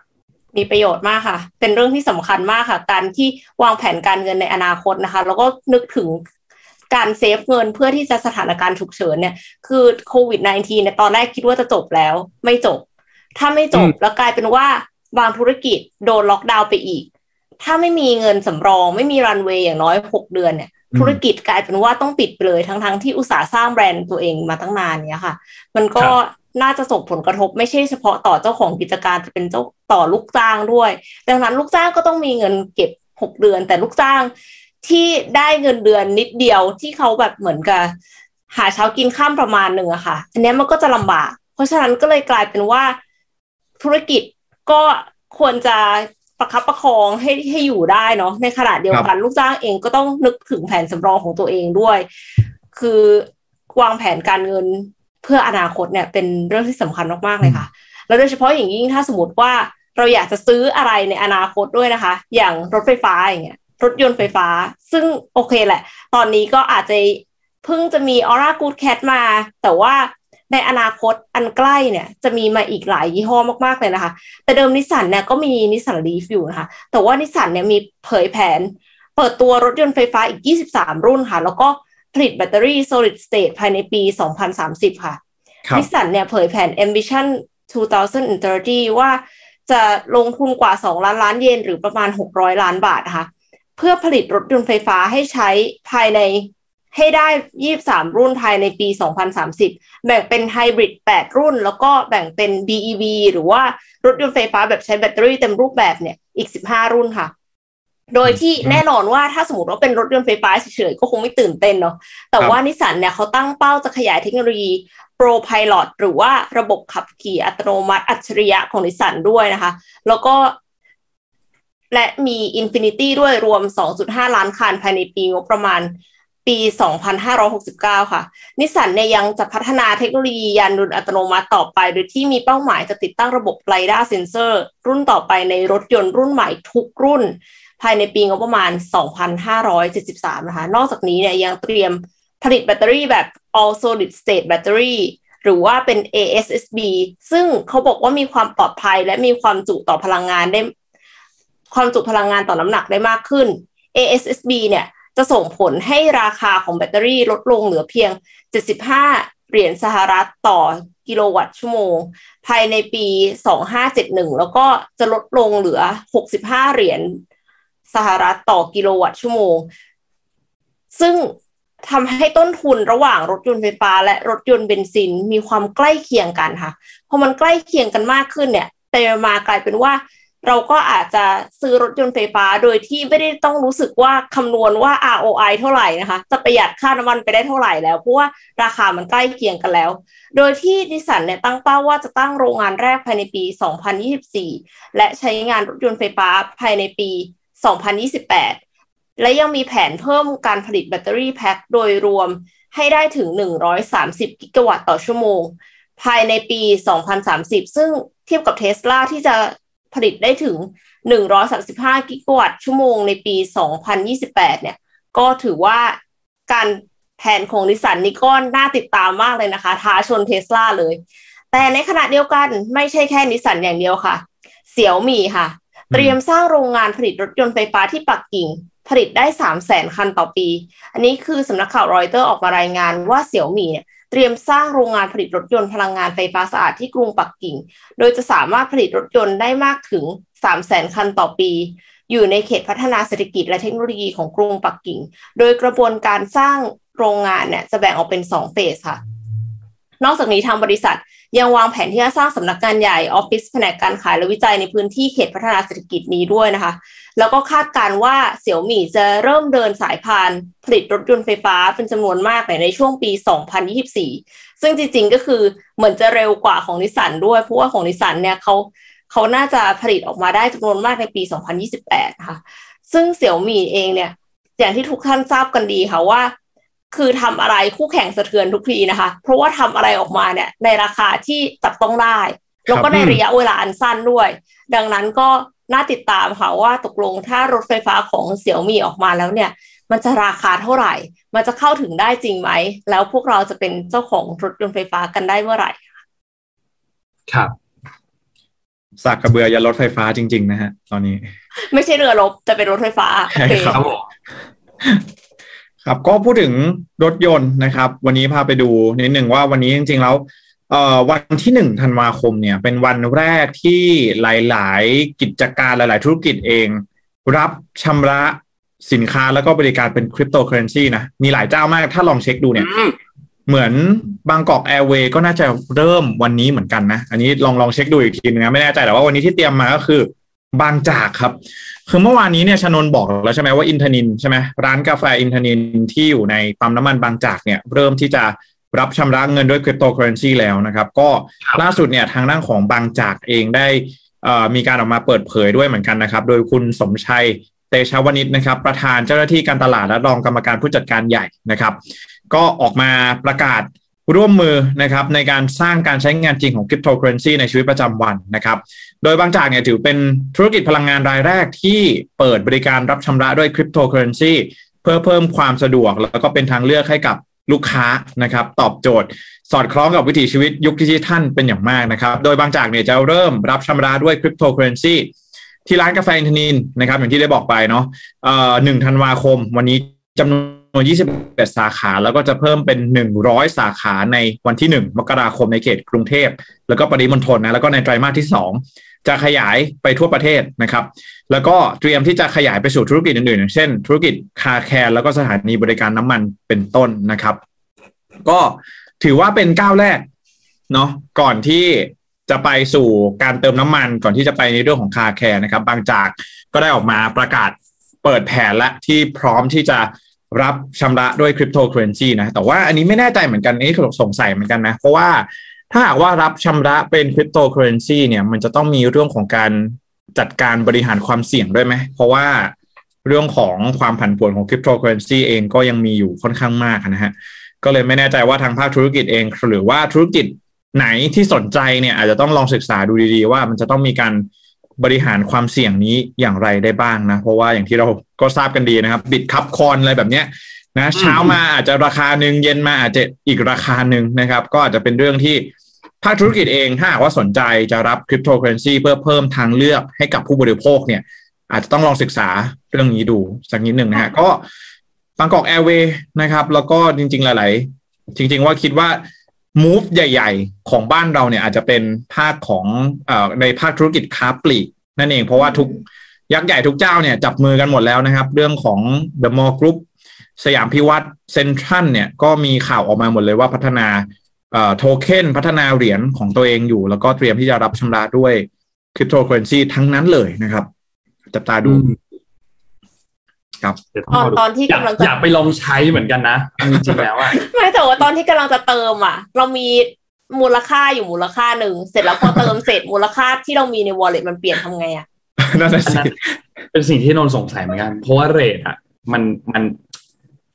[SPEAKER 3] มีประโยชน์มากค่ะ เป็นเรื่องที่สำคัญมากค่ะ การที่วางแผนการเงินในอนาคตนะคะ แล้วก็นึกถึงการเซฟเงินเพื่อที่จะสถานการณ์ฉุกเฉินเนี่ย คือโควิด -19 เนี่ยตอนแรกคิดว่าจะจบแล้ว ไม่จบ ถ้าไม่จบแล้วกลายเป็นว่าบางธุรกิจโดนล็อกดาวน์ไปอีก ถ้าไม่มีเงินสำรอง ไม่มีรันเวย์อย่างน้อยหกเดือนเนี่ย ธุรกิจกลายเป็นว่าต้องปิดไปเลยทั้งๆทที่อุตสาห์สร้างแบรนด์ตัวเองมาตั้งนานเนี้ยค่ะ มันก็ น่าจะส่งผลกระทบไม่ใช่เฉพาะต่อเจ้าของกิจการจะเป็นเจ้าต่อลูกจ้างด้วย ดังนั้นลูกจ้างก็ต้องมีเงินเก็บหกเดือน แต่ลูกจ้างที่ได้เงินเดือนนิดเดียวที่เขาแบบเหมือนกับหาเช้ากินข้ามประมาณหนึ่งอะค่ะ อันนี้มันก็จะลำบาก เพราะฉะนั้นก็เลยกลายเป็นว่าธุรกิจก็ควรจะประคับประคองให้ให้อยู่ได้เนาะในขณะเดียวกัน ลูกจ้างเองก็ต้องนึกถึงแผนสำรองของตัวเองด้วย คือวางแผนการเงิน เพื่ออนาคตเนี่ยเป็นเรื่องที่สำคัญมากๆเลยค่ะ แล้วโดยเฉพาะอย่างยิ่งถ้าสมมติว่าเราอยากจะซื้ออะไรในอนาคตด้วยนะคะ อย่างรถไฟฟ้าอย่างเงี้ยรถยนต์ไฟฟ้า ซึ่งโอเคแหละ ตอนนี้ก็อาจจะเพิ่งจะมีออร่ากูดแคทมา แต่ว่าในอนาคตอันใกล้เนี่ยจะมีมาอีกหลายยี่ห้อมากๆเลยนะคะ แต่เดิมนิสสันเนี่ยก็มีนิสสันลีฟอยู่นะคะ แต่ว่านิสสันเนี่ยมีเผยแผน เปิดตัวรถยนต์ไฟฟ้าอีก 23 รุ่นค่ะ แล้วก็ ผลิตแบตเตอรี่ solid state ภายในปี 2030 ค่ะนิสสันเนี่ยเผยแผน ambition 2030 ว่าจะลงทุนกว่า 2 ล้านล้านเยนหรือประมาณ 600 ล้านบาทนะคะเพื่อผลิตรถยนต์ไฟฟ้าให้ใช้ภายในให้ได้ 23 รุ่นภายในปี 2030 แบ่งเป็นไฮบริด 8 รุ่น แล้วก็แบ่งเป็น BEV หรือว่ารถยนต์ไฟฟ้าแบบใช้แบตเตอรี่เต็มรูปแบบเนี่ย อีก 15 รุ่นค่ะ โดยที่แน่นอนว่าถ้าสมมติว่าเป็นรถยนต์ไฟฟ้าเฉยๆก็คงไม่ตื่นเต้นเนาะแต่ว่านิสสันเนี่ยเขาตั้งเป้าจะขยายเทคโนโลยี Pro Pilot หรือว่าระบบขับขี่อัตโนมัติอัจฉริยะของนิสสันด้วยนะคะ แล้วก็ และมี Infiniti ด้วยรวม 2.5 ล้านคันภายในปีงบประมาณปี 2569 ค่ะ นิสสันเนี่ยยังจะพัฒนาเทคโนโลยียานยนต์อัตโนมัติต่อไป โดยที่มีเป้าหมายจะติดตั้งระบบไ i ด้าเซนเซอร์ รุ่นต่อไปในรถยนต์รุ่นใหม่ทุกรุ่น ภายในปีงบประมาณ 2573 นะคะ นอกจากนี้เนี่ยยังเตรียมผลิตแบตเตอรี่แบบ all solid state battery หรือว่าเป็น ASSB ซึ่งเขาบอกว่ามีความปลอดภัยและมีความจุต่อพลังงานได้ ความจุพลังงานต่อน้ำหนักได้มากขึ้น ASSB เนี่ยจะส่งผลให้ราคาของแบตเตอรี่ลดลงเหลือเพียง 75 เหรียญสหรัฐต่อกิโลวัตต์ชั่วโมง ภายในปี 2571 แล้วก็จะลดลงเหลือ 65 เหรียญ สหรัฐต่อกิโลวัตต์ชั่วโมง ซึ่งทำให้ต้นทุนระหว่างรถยนต์ไฟฟ้า และรถยนต์เบนซินมีความใกล้เคียงกันค่ะพอมันใกล้เคียงกันมากขึ้นเนี่ยแต่มากลายเป็นว่าเราก็อาจจะซื้อรถยนต์ไฟฟ้าโดยที่ไม่ได้ต้องรู้สึกว่าคำนวณว่า ROI เท่าไหร่นะคะ จะประหยัดค่าน้ำมันไปได้เท่าไหร่แล้ว เพราะว่าราคามันใกล้เคียงกันแล้ว โดยที่ดิสันเนี่ยตั้งเป้าว่าจะตั้งโรงงานแรกภายในปี 2024 และใช้งานรถยนต์ไฟฟ้าภายในปี 2028 และยังมีแผนเพิ่มการผลิตแบตเตอรี่แพ็คโดยรวมให้ได้ถึง 130 กิกะวัตต์ต่อชั่วโมง ภายในปี 2030 ซึ่งเทียบกับเทสลาที่จะผลิตได้ถึง 135 กิกะวัตต์ชั่วโมงในปี 2028 เนี่ย ก็ถือว่าการแผนของนิสันนี่ก็น่าติดตามมากเลยนะคะ ท้าชนเทสลาเลย แต่ในขณะเดียวกันไม่ใช่แค่นิสสันอย่างเดียวค่ะ เสี่ยวมีค่ะ เตรียมสร้างโรงงานผลิตรถยนต์ไฟฟ้าที่ปักกิ่ง ผลิตได้3 0 0 0 0 0คันต่อปี อันนี้คือสำนักข่าวรอยเตอร์ออกมารายงานว่าเสี่ยวมีเนี่ยเตรียมสร้างโรงงานผลิตรถยนต์พลังงานไฟฟ้าสะอาดที่กรุงปักกิ่ง โดยจะสามารถผลิตรถยนต์ได้มากถึง3 0 0 0 0 0คันต่อปี อยู่ในเขตพัฒนาเศรษฐกิจและเทคโนโลยีของกรุงปักกิ่ง โดยกระบวนการสร้างโรงงานเนี่ยจะแบ่งออกเป็นสองเฟสค่ะ นอกจากนี้ทางบริษัท ยังวางแผนที่จะสร้างสำนักงานใหญ่ออฟฟิศแผนกการขายและวิจัยในพื้นที่เขตพัฒนาเศรษฐกิจนี้ด้วยนะคะ แล้วก็คาดการว่าเสี่ยวหมี่จะเริ่มเดินสายพานผลิตรถยนต์ไฟฟ้าเป็นจำนวนมากในช่วงปี 2024 ซึ่งจริงๆก็คือเหมือนจะเร็วกว่าของนิสสันด้วยเพราะว่าของนิสสันเนี่ยเขาเขาน่าจะผลิตออกมาได้จำนวนมากในปี 2028นะคะซึ่งเสี่ยวหมี่เองเนี่ยอย่างที่ทุกท่านทราบกันดีค่ะว่า คือทำอะไรคู่แข่งสะเทือนทุกทีนะคะ เพราะว่าทำอะไรออกมาเนี่ยในราคาที่จับต้องได้ แล้วก็ในระยะเวลาอันสั้นด้วย ดังนั้นก็น่าติดตามค่ะว่าตกลงถ้ารถไฟฟ้าของเสี่ยวมี่ออกมาแล้วเนี่ย มันจะราคาเท่าไหร่ มันจะเข้าถึงได้จริงไหม แล้วพวกเราจะเป็นเจ้าของรถยนต์ไฟฟ้ากันได้เมื่อไหร่
[SPEAKER 2] ครับ
[SPEAKER 4] สักกระเบือยันรถไฟฟ้าจริง ๆ นะฮะ ตอนนี้
[SPEAKER 3] ไม่ใช่เรือรบจะเป็นรถไฟฟ้า
[SPEAKER 4] ใช่ครับ
[SPEAKER 2] ผม
[SPEAKER 4] ครับก็พูดถึงรถยนต์นะครับ วันนี้พาไปดูนิดหนึ่งว่าวันนี้จริง ๆ แล้ววันที่หนึ่งธันวาคมเนี่ย เป็นวันแรกที่หลาย ๆ กิจการหลาย ๆ ธุรกิจเอง รับชำระสินค้าแล้วก็บริการเป็นคริปโตเคอเรนซีนะมีหลายเจ้ามากถ้าลองเช็คดูเนี่ย เหมือนบางกอกแอร์เวย์ก็น่าจะเริ่มวันนี้เหมือนกันนะ อันนี้ลองลองเช็คดูอีกทีนึงนะ ไม่แน่ใจแต่ว่าวันนี้ที่เตรียมมาก็คือบางจากครับ คือเมื่อวานนี้เนี่ยชนนบอกแล้วใช่ไหมว่าอินทนินใช่ไหมร้านกาแฟอินทนินที่อยู่ในปั๊มน้ำมันบางจากเนี่ยเริ่มที่จะรับชำระเงินด้วยคริปโตเคอเรนซีแล้วนะครับ ก็ล่าสุดเนี่ยทางด้านของบางจากเองได้มีการออกมาเปิดเผยด้วยเหมือนกันนะครับ โดยคุณสมชัยเตชาวนิชนะครับ ประธานเจ้าหน้าที่การตลาดและรองกรรมการผู้จัดการใหญ่นะครับ ก็ออกมาประกาศ ร่วมมือนะครับในการสร้างการใช้งานจริงของคริปโตเคอเรนซีในชีวิตประจำวันนะครับ โดยบางจากเนี่ยถือเป็นธุรกิจพลังงานรายแรกที่เปิดบริการรับชำระด้วยคริปโตเคอเรนซีเพื่อเพิ่มความสะดวก แล้วก็เป็นทางเลือกให้กับลูกค้านะครับ ตอบโจทย์ สอดคล้องกับวิถีชีวิตยุคดิจิทัลเป็นอย่างมากนะครับ โดยบางจากเนี่ยจะเริ่มรับชำระด้วยคริปโตเคอเรนซีที่ร้านกาแฟอินทนิลนะครับ อย่างที่ได้บอกไปเนาะหนึ่งธันวาคม วันนี้จำนวน 21 สาขาแล้วก็จะเพิ่มเป็น 100 สาขาในวันที่ 1 มกราคมในเขตกรุงเทพ แล้วก็ปริมณฑลนะแล้วก็ในไตรมาสที่ 2 จะขยายไปทั่วประเทศนะครับ แล้วก็เตรียมที่จะขยายไปสู่ธุรกิจอื่นๆอย่างเช่น ธุรกิจคาแคร์แล้วก็สถานีบริการน้ำมันเป็นต้นนะครับ ก็ถือว่าเป็นก้าวแรกเนาะก่อนที่จะไปสู่การเติมน้ำมันก่อนที่จะไปในเรื่องของคาแคร์นะครับ บางจากก็ได้ออกมาประกาศเปิดแผนและที่พร้อมที่จะ รับชำระด้วยคริปโตเคอเรนซีนะ แต่ว่าอันนี้ไม่แน่ใจเหมือนกันอันนี้สงสัยเหมือนกันนะ เพราะว่าถ้าหากว่ารับชำระเป็นคริปโตเคอเรนซีเนี่ย มันจะต้องมีเรื่องของการจัดการบริหารความเสี่ยงด้วยไหม เพราะว่าเรื่องของความผันผวนของคริปโตเคอเรนซีเองก็ยังมีอยู่ค่อนข้างมากนะฮะ ก็เลยไม่แน่ใจว่าทางภาคธุรกิจเอง หรือว่าธุรกิจไหนที่สนใจเนี่ยอาจจะต้องลองศึกษาดูดีๆ ว่ามันจะต้องมีการ บริหารความเสี่ยงนี้อย่างไรได้บ้างนะ เพราะว่าอย่างที่เราก็ทราบกันดีนะครับ Bitkub Coin อะไรแบบเนี้ยนะเช้ามาอาจจะราคาหนึ่งเย็นมาอาจจะอีกราคาหนึ่งนะครับ ก็อาจจะเป็นเรื่องที่ภาคธุรกิจเองถ้าหากว่าสนใจจะรับคริปโตเคอเรนซีเพื่อเพิ่มทางเลือกให้กับผู้บริโภคเนี่ย อาจจะต้องลองศึกษาเรื่องนี้ดูสักนิดหนึ่งนะฮะก็บางกอกแอร์เวย์นะครับ แล้วก็จริง ๆ หลาย ๆ จริง ๆ ว่าคิดว่า move ใหญ่ ๆ ของบ้านเราเนี่ยอาจจะเป็นภาคของเอ่อในภาคธุรกิจค้าปลีกนั่นเองเพราะว่าทุกยักษ์ใหญ่ทุกเจ้าเนี่ยจับมือกันหมดแล้วนะครับ เรื่องของ The Mall Group สยามพิวรรธน์ เซ็นทรัลเนี่ยก็มีข่าวออกมาหมดเลยว่าพัฒนาโทเค็นพัฒนาเหรียญของตัวเองอยู่ แล้วก็เตรียมที่จะรับชำระด้วยคริปโตเคอเรนซีทั้งนั้นเลยนะครับ จับตาดู ครับ
[SPEAKER 2] เดี๋ยว
[SPEAKER 3] ตอน
[SPEAKER 2] รอดู
[SPEAKER 3] ตอนที่
[SPEAKER 2] อยาก
[SPEAKER 3] กำลังจะ
[SPEAKER 2] อยากไปลองใช้เหมือนกันนะเอาจริงๆแล้วอะ
[SPEAKER 3] ไม่แต่ว่าตอนที่กำลังจะเติมอะ เรามีมูลค่าอยู่มูลค่าหนึ่งเสร็จแล้วพอเติมเสร็จมูลค่าที่เรามีใน wallet มันเปลี่ยนทำไงอะ
[SPEAKER 4] นั่นแหละ
[SPEAKER 2] อัน
[SPEAKER 4] สิ
[SPEAKER 2] นั้นเป็นสิ่งที่นนท์สงสัยเหมือนกัน เพราะว่า rate อะมันมัน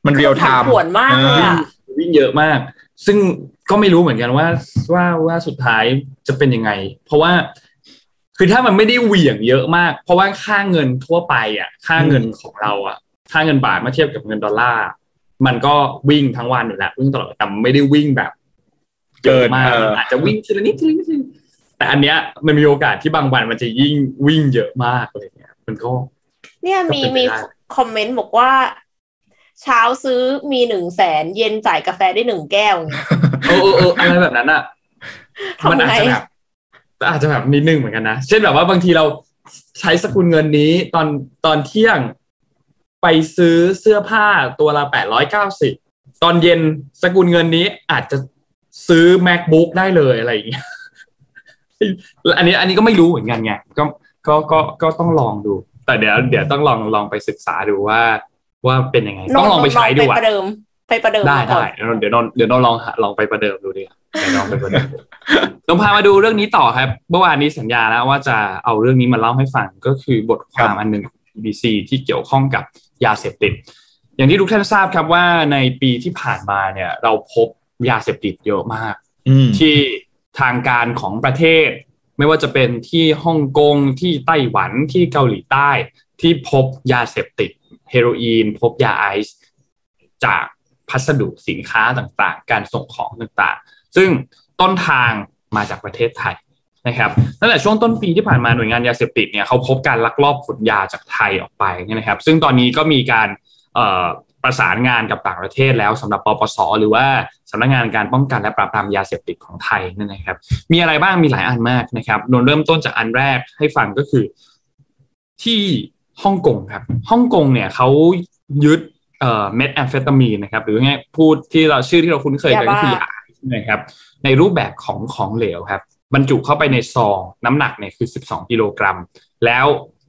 [SPEAKER 4] มัน real time
[SPEAKER 3] ผันผวนมากเลยอะ
[SPEAKER 2] วิ่งเยอะมาก ซึ่งก็ไม่รู้เหมือนกันว่าว่าว่าสุดท้ายจะเป็นยังไง เพราะว่า คือถ้ามันไม่ได้เหวี่ยงเยอะมาก เพราะว่าค่าเงินทั่วไปอะ ค่าเงินของเราอะ ค่าเงินบาทเมื่อเทียบกับเงินดอลลาร์มันก็วิ่งทั้งวันอยู่แล้ววิ่งตลอดแต่มันไม่ได้วิ่งแบบ
[SPEAKER 4] เกิน
[SPEAKER 2] มาก
[SPEAKER 4] เออ
[SPEAKER 2] มันอาจจะวิ่งทีละนิดทีละนิดทีละนิดแต่อันเนี้ยมันมีโอกาสที่บางวันมันจะยิ่งวิ่งเยอะมากอะไรเงี้ย มันก็
[SPEAKER 3] เนี่ยมี
[SPEAKER 2] ก็เป็นไป
[SPEAKER 3] มี
[SPEAKER 2] ได้
[SPEAKER 3] คอมเมนต์บอกว่า เช้าซื้อมีหนึ่งแสนเย็นจ่ายกาแฟได้หนึ่งแก้วอย่างเงี้ย
[SPEAKER 2] เออเออเอออะไรแบบนั้นอะ
[SPEAKER 3] ทำ
[SPEAKER 2] มันอาจ
[SPEAKER 3] ไง
[SPEAKER 2] จะแบบ อาจจะแบบนิดนึงเหมือนกันนะ เช่นแบบว่าบางทีเราใช้สกุลเงินนี้ตอนตอนเที่ยงไปซื้อเสื้อผ้าตัวละแปดร้อยเก้าสิบตอนเย็นสกุลเงินนี้อาจจะซื้อ macbook ได้เลยอะไรอย่างเงี้ยอันนี้อันนี้ก็ไม่รู้เหมือนกันไงก็ก็ก็ก็ต้องลองดู แต่เดี๋ยวเดี๋ยวต้องลองลองไปศึกษาดูว่า ว่าเป็นยังไง ต้องลองไปใช้ดู
[SPEAKER 3] ไป
[SPEAKER 2] อะ
[SPEAKER 3] ประเดิม ไปประเดิม
[SPEAKER 2] ได้
[SPEAKER 3] ก่อน
[SPEAKER 2] ได้เดี๋ยวเดี๋ยวนนเดี๋ยวนนลองหาลองไปประเดิมดูดิเดี๋ ยวลองไปประเดิมดูลองพามาดูเรื่องนี้ต่อครับ เมื่อวานนี้สัญญาแล้วว่าจะเอาเรื่องนี้มาเล่าให้ฟังก็คือบทความอันหนึ่ง BBC ที่เกี่ยวข้องกับยาเสพติด อย่างที่ทุกท่านทราบครับว่าในปีที่ผ่านมาเนี่ย เราพบยาเสพติดเยอะมาก
[SPEAKER 4] อืม
[SPEAKER 2] ที่ทางการของประเทศ ไม่ว่าจะเป็นที่ฮ่องกงที่ไต้หวันที่เกาหลีใต้ ที่พบยาเสพติด เฮโรอีน พบยาไอซ์จากพัสดุสินค้าต่างๆ การส่งของต่างๆ ซึ่งต้นทางมาจากประเทศไทยนะครับตั้งแต่ช่วงต้นปีที่ผ่านมาหน่วยงานยาเสพติดเนี่ยเขาพบการลักลอบขนยาจากไทยออกไปนะครับ ซึ่งตอนนี้ก็มีการประสานงานกับต่างประเทศแล้วสำหรับปปส หรือว่าสำนักงานการป้องกันและปราบปรามยาเสพติดของไทยนั่นนะครับ มีอะไรบ้างมีหลายอันมากนะครับนนเริ่มต้นจากอันแรกให้ฟังก็คือที่ฮ่องกงครับฮ่องกงเนี่ยเขายึดเม็ดแอมเฟตามีนนะครับหรือไงพูดที่เราชื่อที่เราคุ้นเคยกันก็คือยา นะครับในรูปแบบของของเหลวครับบรรจุเข้าไปในซองน้ำหนักเนี่ยคือ 12 กิโลกรัม แล้ว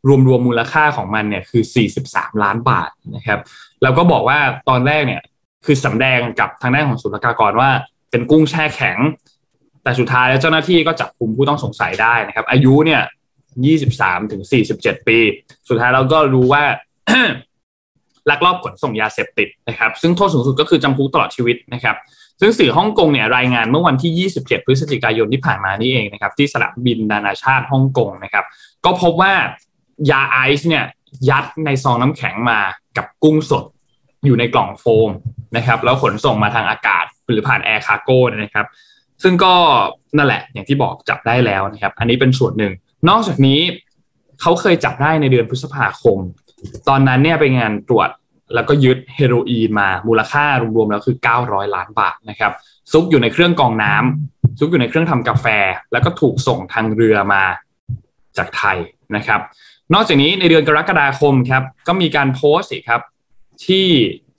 [SPEAKER 2] รวมรวมมูลค่าของมันเนี่ยคือ 43 ล้านบาทนะครับแล้วก็บอกว่าตอนแรกเนี่ยคือสำแดงกับทางด้านของศุลกากรว่า เป็นกุ้งแช่แข็ง แต่สุดท้ายแล้วเจ้าหน้าที่ก็จับกลุ่มผู้ต้องสงสัยได้นะครับ อายุเนี่ย 23ถึง47 ปี สุดท้ายเราก็รู้ว่าลักลอบขนส่งยาเสพติดนะครับ ซึ่งโทษสูงสุดก็คือจำคุกตลอดชีวิตนะครับ ซึ่งสื่อฮ่องกงเนี่ยรายงานเมื่อวันที่ 27 พฤศจิกายนที่ผ่านมานี่เองนะครับที่สนามบินนานาชาติฮ่องกงนะครับ ก็พบว่ายาไอซ์เนี่ยยัดในซองน้ำแข็งมากับกุ้งสดอยู่ในกล่องโฟมนะครับแล้วขนส่งมาทางอากาศหรือผ่านแอร์คาร์โก้นะครับ ซึ่งก็นั่นแหละอย่างที่บอกจับได้แล้วนะครับ อันนี้เป็นส่วนหนึ่ง นอกจากนี้เขาเคยจับได้ในเดือนพฤษภาคม ตอนนั้นเนี่ยไปงานตรวจ แล้วก็ยึดเฮโรอีนมามูลค่ารวมๆแล้วคือ 900 ล้านบาทนะครับซุกอยู่ในเครื่องกองน้ำซุกอยู่ในเครื่องทำกาแฟ แล้วก็ถูกส่งทางเรือมาจากไทยนะครับ นอกจากนี้ในเดือนกรกฎาคมครับก็มีการโพสต์ครับที่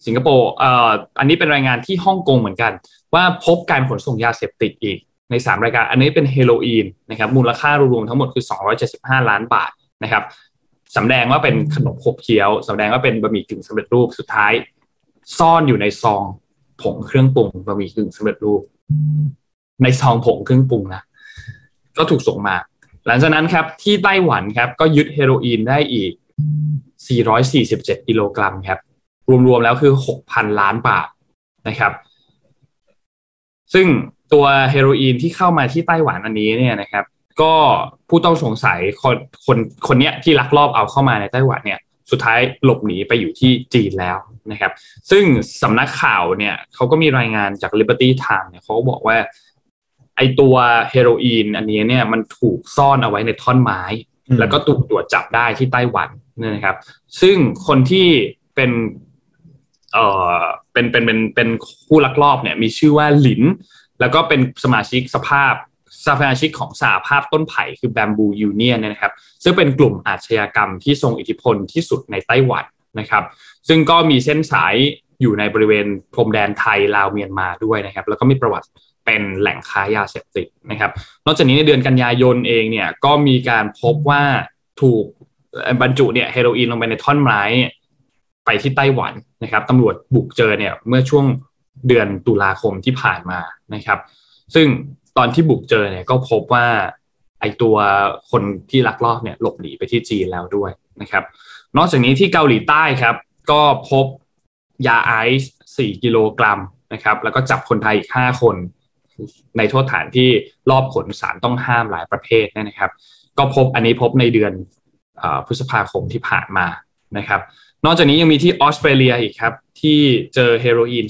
[SPEAKER 2] สิงคโปร์เอ่ออันนี้เป็นรายงานที่ฮ่องกงเหมือนกัน ว่าพบการขนส่งยาเสพติดอีกใน 3 รายการ อันนี้เป็นเฮโรอีนนะครับมูลค่ารวมๆทั้งหมดคือ 275 ล้านบาทนะครับ สำแดงว่าเป็นขนมขบเคี้ยวสำแดงว่าเป็นบะหมี่กึ่งสำเร็จรูปสุดท้าย ซ่อนอยู่ในซองผงเครื่องปรุงบะหมี่กึ่งสำเร็จรูป ในซองผงเครื่องปรุงนะก็ถูกส่งมา หลังจากนั้นครับที่ไต้หวันครับ ก็ยึดเฮโรอีนได้อีก 447 กิโลกรัมครับ รวมๆแล้วคือ 6,000 ล้านบาทนะครับ ซึ่งตัวเฮโรอีนที่เข้ามาที่ไต้หวันอันนี้เนี่ยนะครับ ก็ผู้ต้องสงสัยคนคนคนเนี้ยที่ลักลอบเอาเข้ามาในไต้หวันเนี่ยสุดท้ายหลบหนีไปอยู่ที่จีนแล้วนะครับ ซึ่งสำนักข่าวเนี่ยเขาก็มีรายงานจาก Liberty Time เนี่ยเขาก็บอกว่าไอตัวเฮโรอีนอันนี้เนี่ยมันถูกซ่อนเอาไว้ในท่อนไม้
[SPEAKER 4] อืม
[SPEAKER 2] แล้วก็ถูกตรวจจับได้ที่ไต้หวันเนี่ยนะครับ ซึ่งคนที่เป็นเอ่อเป็นเป็นเป็นเป็นผู้ลักลอบเนี่ยมีชื่อว่าหลิน แล้วก็เป็นสมาชิกสภาพ สมาชิกของสหภาพต้นไผ่คือ Bamboo Union เนี่ยนะครับ ซึ่งเป็นกลุ่มอาชญากรรมที่ทรงอิทธิพลที่สุดในไต้หวันนะครับ ซึ่งก็มีเส้นสายอยู่ในบริเวณพรมแดนไทยลาวเมียนมาด้วยนะครับ แล้วก็มีประวัติเป็นแหล่งค้ายาเสพติดนะครับ นอกจากนี้ในเดือนกันยายนเองเนี่ยก็มีการพบว่าถูกบรรจุเนี่ยเฮโรอีนลงไปในท่อนไม้ไปที่ไต้หวันนะครับตำรวจบุกเจอเนี่ยเมื่อช่วงเดือนตุลาคมที่ผ่านมานะครับ ซึ่งตอนที่บุกเจอเนี่ยก็พบว่าไอตัวคนที่ลักลอบเนี่ยหลบหนีไปที่จีนแล้วด้วยนะครับ นอกจากนี้ที่เกาหลีใต้ครับ ก็พบยาไอซ์4กิโลกรัมนะครับ แล้วก็จับคนไทยอีก 5 คน ในโทษฐานที่รอบขนสารต้องห้ามหลายประเภทนะครับ ก็พบอันนี้พบในเดือนอพฤษภาคมที่ผ่านมานะครับ นอกจากนี้ยังมีที่ออสเตรเลียอีกครับ ที่เจอเฮโรอีน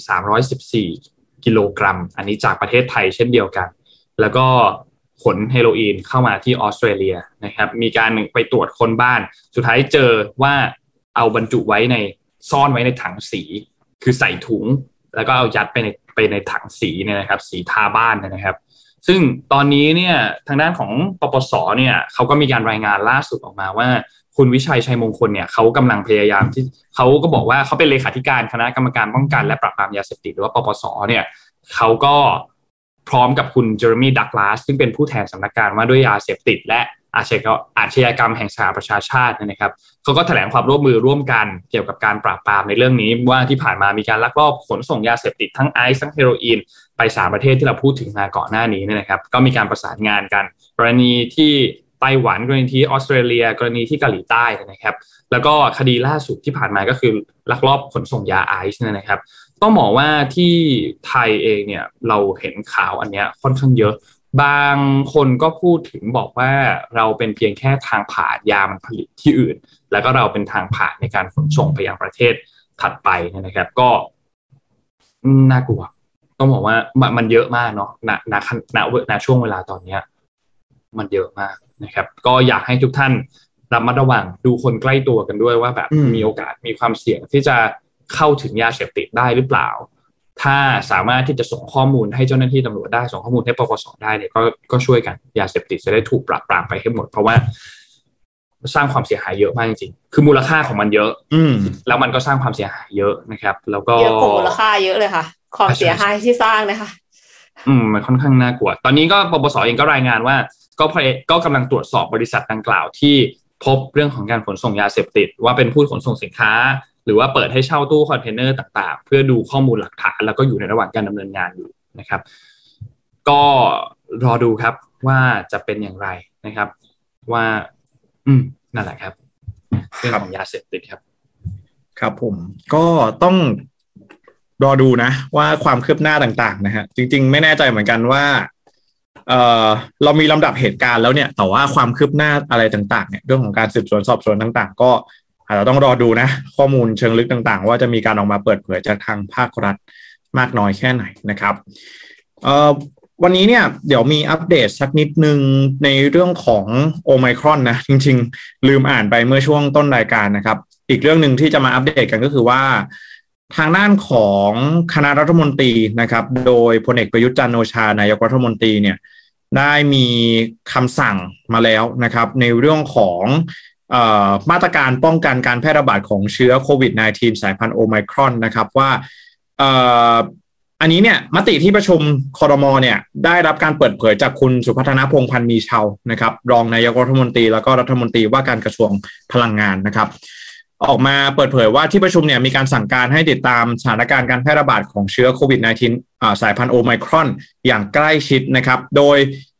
[SPEAKER 2] 314 กิโลกรัม อันนี้จากประเทศไทยเช่นเดียวกัน แล้วก็ขนเฮโรอีนเข้ามาที่ออสเตรเลียนะครับ มีการไปตรวจคนบ้าน สุดท้ายเจอว่าเอาบรรจุไว้ในซ่อนไว้ในถังสี คือใส่ถุง แล้วก็เอายัดไปในไปในถังสีเนี่ยนะครับ สีทาบ้านนยนะครับ ซึ่งตอนนี้เนี่ยทางด้านของปปสเนี่ยเขาก็มีการรายงานล่าสุดออกมาว่าคุณวิชัยชัยมงคลเนี่ยเขากำลังพยายามที่เขาก็บอกว่าเขาเป็นเลขาธิการคณะกรรมการป้องกันและปราบปรามยาเสพติดหรือว่าปปสเนี่ยเขาก็ พร้อมกับคุณเจอร์มี่ดักลาสซึ่งเป็นผู้แทนสำนักการว่าด้วยยาเสพติด และอาชญากรรมอาชญากรรมแห่งสหประชาชาตินะครับเขาก็แถลงความร่วมมือร่วมกันเกี่ยวกับการปราบปรามในเรื่องนี้ว่าที่ผ่านมามีการลักลอบขนส่งยาเสพติดทั้งไอซ์ทั้งเฮโรอีนไปสามประเทศที่เราพูดถึงมาก่อนหน้านี้นะครับก็มีการประสานงานกัน กรณีที่ไต้หวันกรณีที่ออสเตรเลีย กรณีที่เกาหลีใต้นะครับ แล้วก็คดีล่าสุดที่ผ่านมาก็คือลักลอบขนส่งยาไอซ์นะครับ ต้องบอกว่าที่ไทยเองเนี่ยเราเห็นข่าวอันเนี้ยค่อนข้างเยอะ บางคนก็พูดถึงบอกว่าเราเป็นเพียงแค่ทางผ่านยามันผลิตที่อื่น แล้วก็เราเป็นทางผ่านในการขนส่งไปยังประเทศถัดไปนะครับ ก็น่ากลัว ต้องบอกว่ามันเยอะมากเนาะณณณณช่วงเวลาตอนเนี้ย มันเยอะมากนะครับ ก็อยากให้ทุกท่านระมัดระวังดูคนใกล้ตัวกันด้วยว่าแบบมีโอกาสมีความเสี่ยงที่จะ เข้าถึงยาเสพติดได้หรือเปล่า ถ้าสามารถที่จะส่งข้อมูลให้เจ้าหน้าที่ตำรวจได้ส่งข้อมูลให้ปปสได้เนี่ยก็ก็ช่วยกันยาเสพติดจะได้ถูกปราบปรามไปให้หมด เพราะว่าสร้างความเสียหายเยอะมากจริงๆ คือมูลค่าของมันเยอะ
[SPEAKER 4] อืม
[SPEAKER 2] แล้วมันก็สร้างความเสียหายเยอะนะครับ แล้วก็
[SPEAKER 3] เยอะกว่ามูลค่าเยอะเลยค่ะ ความเสียหายที่สร้างนะคะ
[SPEAKER 2] อืม มันค่อนข้างน่ากลัว ตอนนี้ก็ปปสเองก็รายงานว่า ก็ก็กำลังตรวจสอบบริษัทดังกล่าวที่พบเรื่องของการขนส่งยาเสพติด ว่าเป็นผู้ขนส่งสินค้าห รือว่าเปิดให้เช่าตู้คอนเทนเนอร์ต่าง ๆ เพื่อดูข้อมูลหลักฐาน แล้วก็อยู่ในระหว่างการดำเนินงานอยู่นะครับ ก็รอดูครับว่าจะเป็นอย่างไรนะครับ ว่า อืมนั่นแหละครับเรื่องของยาเสพติดครับ
[SPEAKER 4] ครับผมก็ต้องรอดูนะว่าความคืบหน้าต่าง ๆ นะฮะจริง ๆ ไม่แน่ใจเหมือนกันว่าเออเรามีลำดับเหตุการณ์แล้วเนี่ย แต่ว่าความคืบหน้าอะไรต่าง ๆ เนี่ยเรื่องของการสืบสวนสอบสวนต่าง ๆ ก็ อาต้องรอดูนะ ข้อมูลเชิงลึกต่างๆ ว่าจะมีการออกมาเปิดเผยจากทางภาครัฐมากน้อยแค่ไหนนะครับวันนี้เนี่ยเดี๋ยวมีอัปเดตสักนิดนึงในเรื่องของโอไมครอนนะ จริงๆ ลืมอ่านไปเมื่อช่วงต้นรายการนะครับ อีกเรื่องหนึ่งที่จะมาอัปเดตกันก็คือว่าทางด้านของคณะรัฐมนตรีนะครับ โดยพลเอกประยุทธ์จันโอชานายกรัฐมนตรีเนี่ยได้มีคำสั่งมาแล้วนะครับ ในเรื่องของ มาตรการป้องกันการแพร่ระบาดของเชื้อโควิด -19 สายพันธุ์โอไมครอนนะครับว่าอันนี้เนี่ยมติที่ประชุมคอรมอเนี่ยได้รับการเปิดเผยจากคุณสุพัฒนพงพันธ์มีเชานะครับ รองนายกรัฐมนตรีแล้วก็รัฐมนตรีว่าการกระทรวงพลังงานนะครับ ออกมาเปิดเผยว่าที่ประชุมเนี่ยมีการสั่งการให้ติดตามสถานการณ์การแพร่ระบาดของเชื้อโควิด -19 สายพันธุ์โอไมครอน อย่างใกล้ชิดนะครับ โดย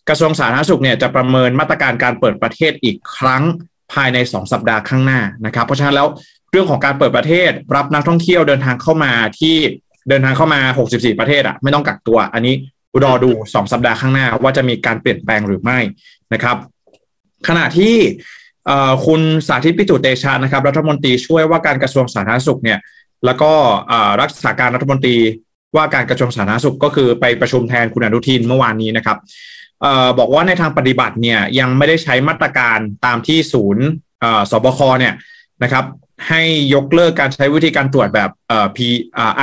[SPEAKER 4] กระทรวงสาธารณสุขเนี่ยจะประเมินมาตรการการเปิดประเทศอีกครั้ง ภายใน 2 สัปดาห์ข้างหน้านะครับ เพราะฉะนั้นแล้วเรื่องของการเปิดประเทศ รับนักท่องเที่ยวเดินทางเข้ามาที่เดินทางเข้ามา 64 ประเทศอะไม่ต้องกักตัว อันนี้รอดู 2 สัปดาห์ข้างหน้า ว่าจะมีการเปลี่ยนแปลงหรือไม่นะครับ ขณะที่คุณสาธิตปิตุเตชานะครับ รัฐมนตรีช่วยว่าการกระทรวงสาธารณสุขเนี่ยแล้วก็รักษาการรัฐมนตรี ว่าการกระทรวงสาธารณสุขก็คือไปประชุมแทนคุณอนุทินเมื่อวานนี้นะครับออบอกว่าในทางปฏิบัติเนี่ยยังไม่ได้ใช้มาตรการตามที่ศูนย์สบคเนี่ยนะครับให้ยกเลิกการใช้วิธีการตรวจแบบเอ่อ P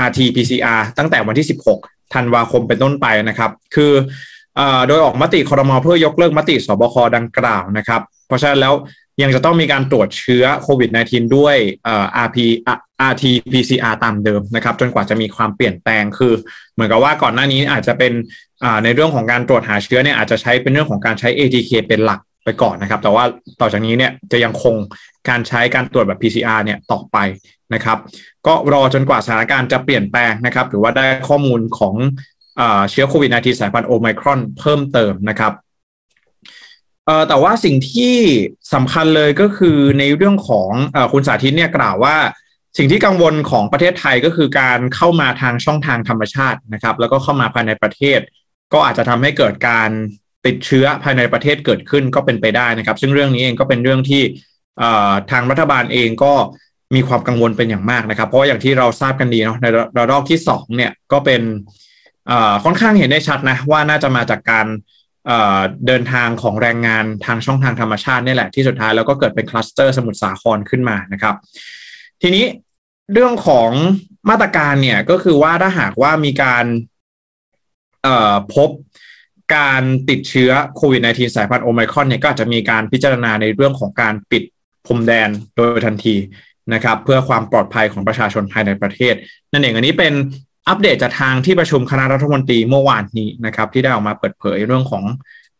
[SPEAKER 4] RT PCR ตั้งแต่วันที่ 16 ธันวาคมเป็นต้นไปนะครับ คืออโดยออกมติคอรมอเพื่อยกเลิกมติสบคดังกล่าวนะครับ เพราะฉะนั้นแล้ว ยังจะต้องมีการตรวจเชื้อโควิด -19 ด้วยเอ่อ RP RT PCR ตามเดิมนะครับ จนกว่าจะมีความเปลี่ยนแปลงคือ เหมือนกับว่าก่อนหน้านี้อาจจะเป็นในเรื่องของการตรวจหาเชื้อเนี่ยอาจจะใช้เป็นเรื่องของการใช้ ATK เป็นหลักไปก่อนนะครับ แต่ว่าต่อจากนี้เนี่ยจะยังคงการใช้การตรวจแบบ PCR เนี่ยต่อไปนะครับ ก็รอจนกว่าสถานการณ์จะเปลี่ยนแปลงนะครับหรือว่าได้ข้อมูลของเชื้อโควิด -19 สายพันธุ์โอไมครอนเพิ่มเติมนะครับ แต่ว่าสิ่งที่สำคัญเลยก็คือในเรื่องของอคุณสาธิตเนี่ยกล่าวว่า สิ่งที่กังวลของประเทศไทยก็คือการเข้ามาทางช่องทางธรรมชาตินะครับ แล้วก็เข้ามาภายในประเทศ ก็อาจจะทำให้เกิดการติดเชื้อภายในประเทศเกิดขึ้นก็เป็นไปได้นะครับ ซึ่งเรื่องนี้เองก็เป็นเรื่องที่ทางรัฐบาลเองก็มีความกังวลเป็นอย่างมากนะครับ เพราะอย่างที่เราทราบกันดีเนาะในระลอกที่สองเนี่ยก็เป็นค่อนข้างเห็นได้ชัดนะว่าน่าจะมาจากการ เดินทางของแรงงานทางช่องทางธรรมชาตินี่แหละที่สุดท้ายแล้วก็เกิดเป็นคลัสเตอร์สมุทรสาครขึ้นมานะครับ ทีนี้เรื่องของมาตรการเนี่ยก็คือว่าถ้าหากว่ามีการพบการติดเชื้อโควิด -19 สายพันธุ์โอไมครอนเนี่ยก็อาจจะมีการพิจารณาในเรื่องของการปิดพรมแดนโดยทันทีนะครับ เพื่อความปลอดภัยของประชาชนภายในประเทศ นั่นเองอันนี้เป็น อัปเดตจากทางที่ประชุมคณะรัฐมนตรีเมื่อวานนี้นะครับ ที่ได้ออกมาเปิดเผยเรื่องของ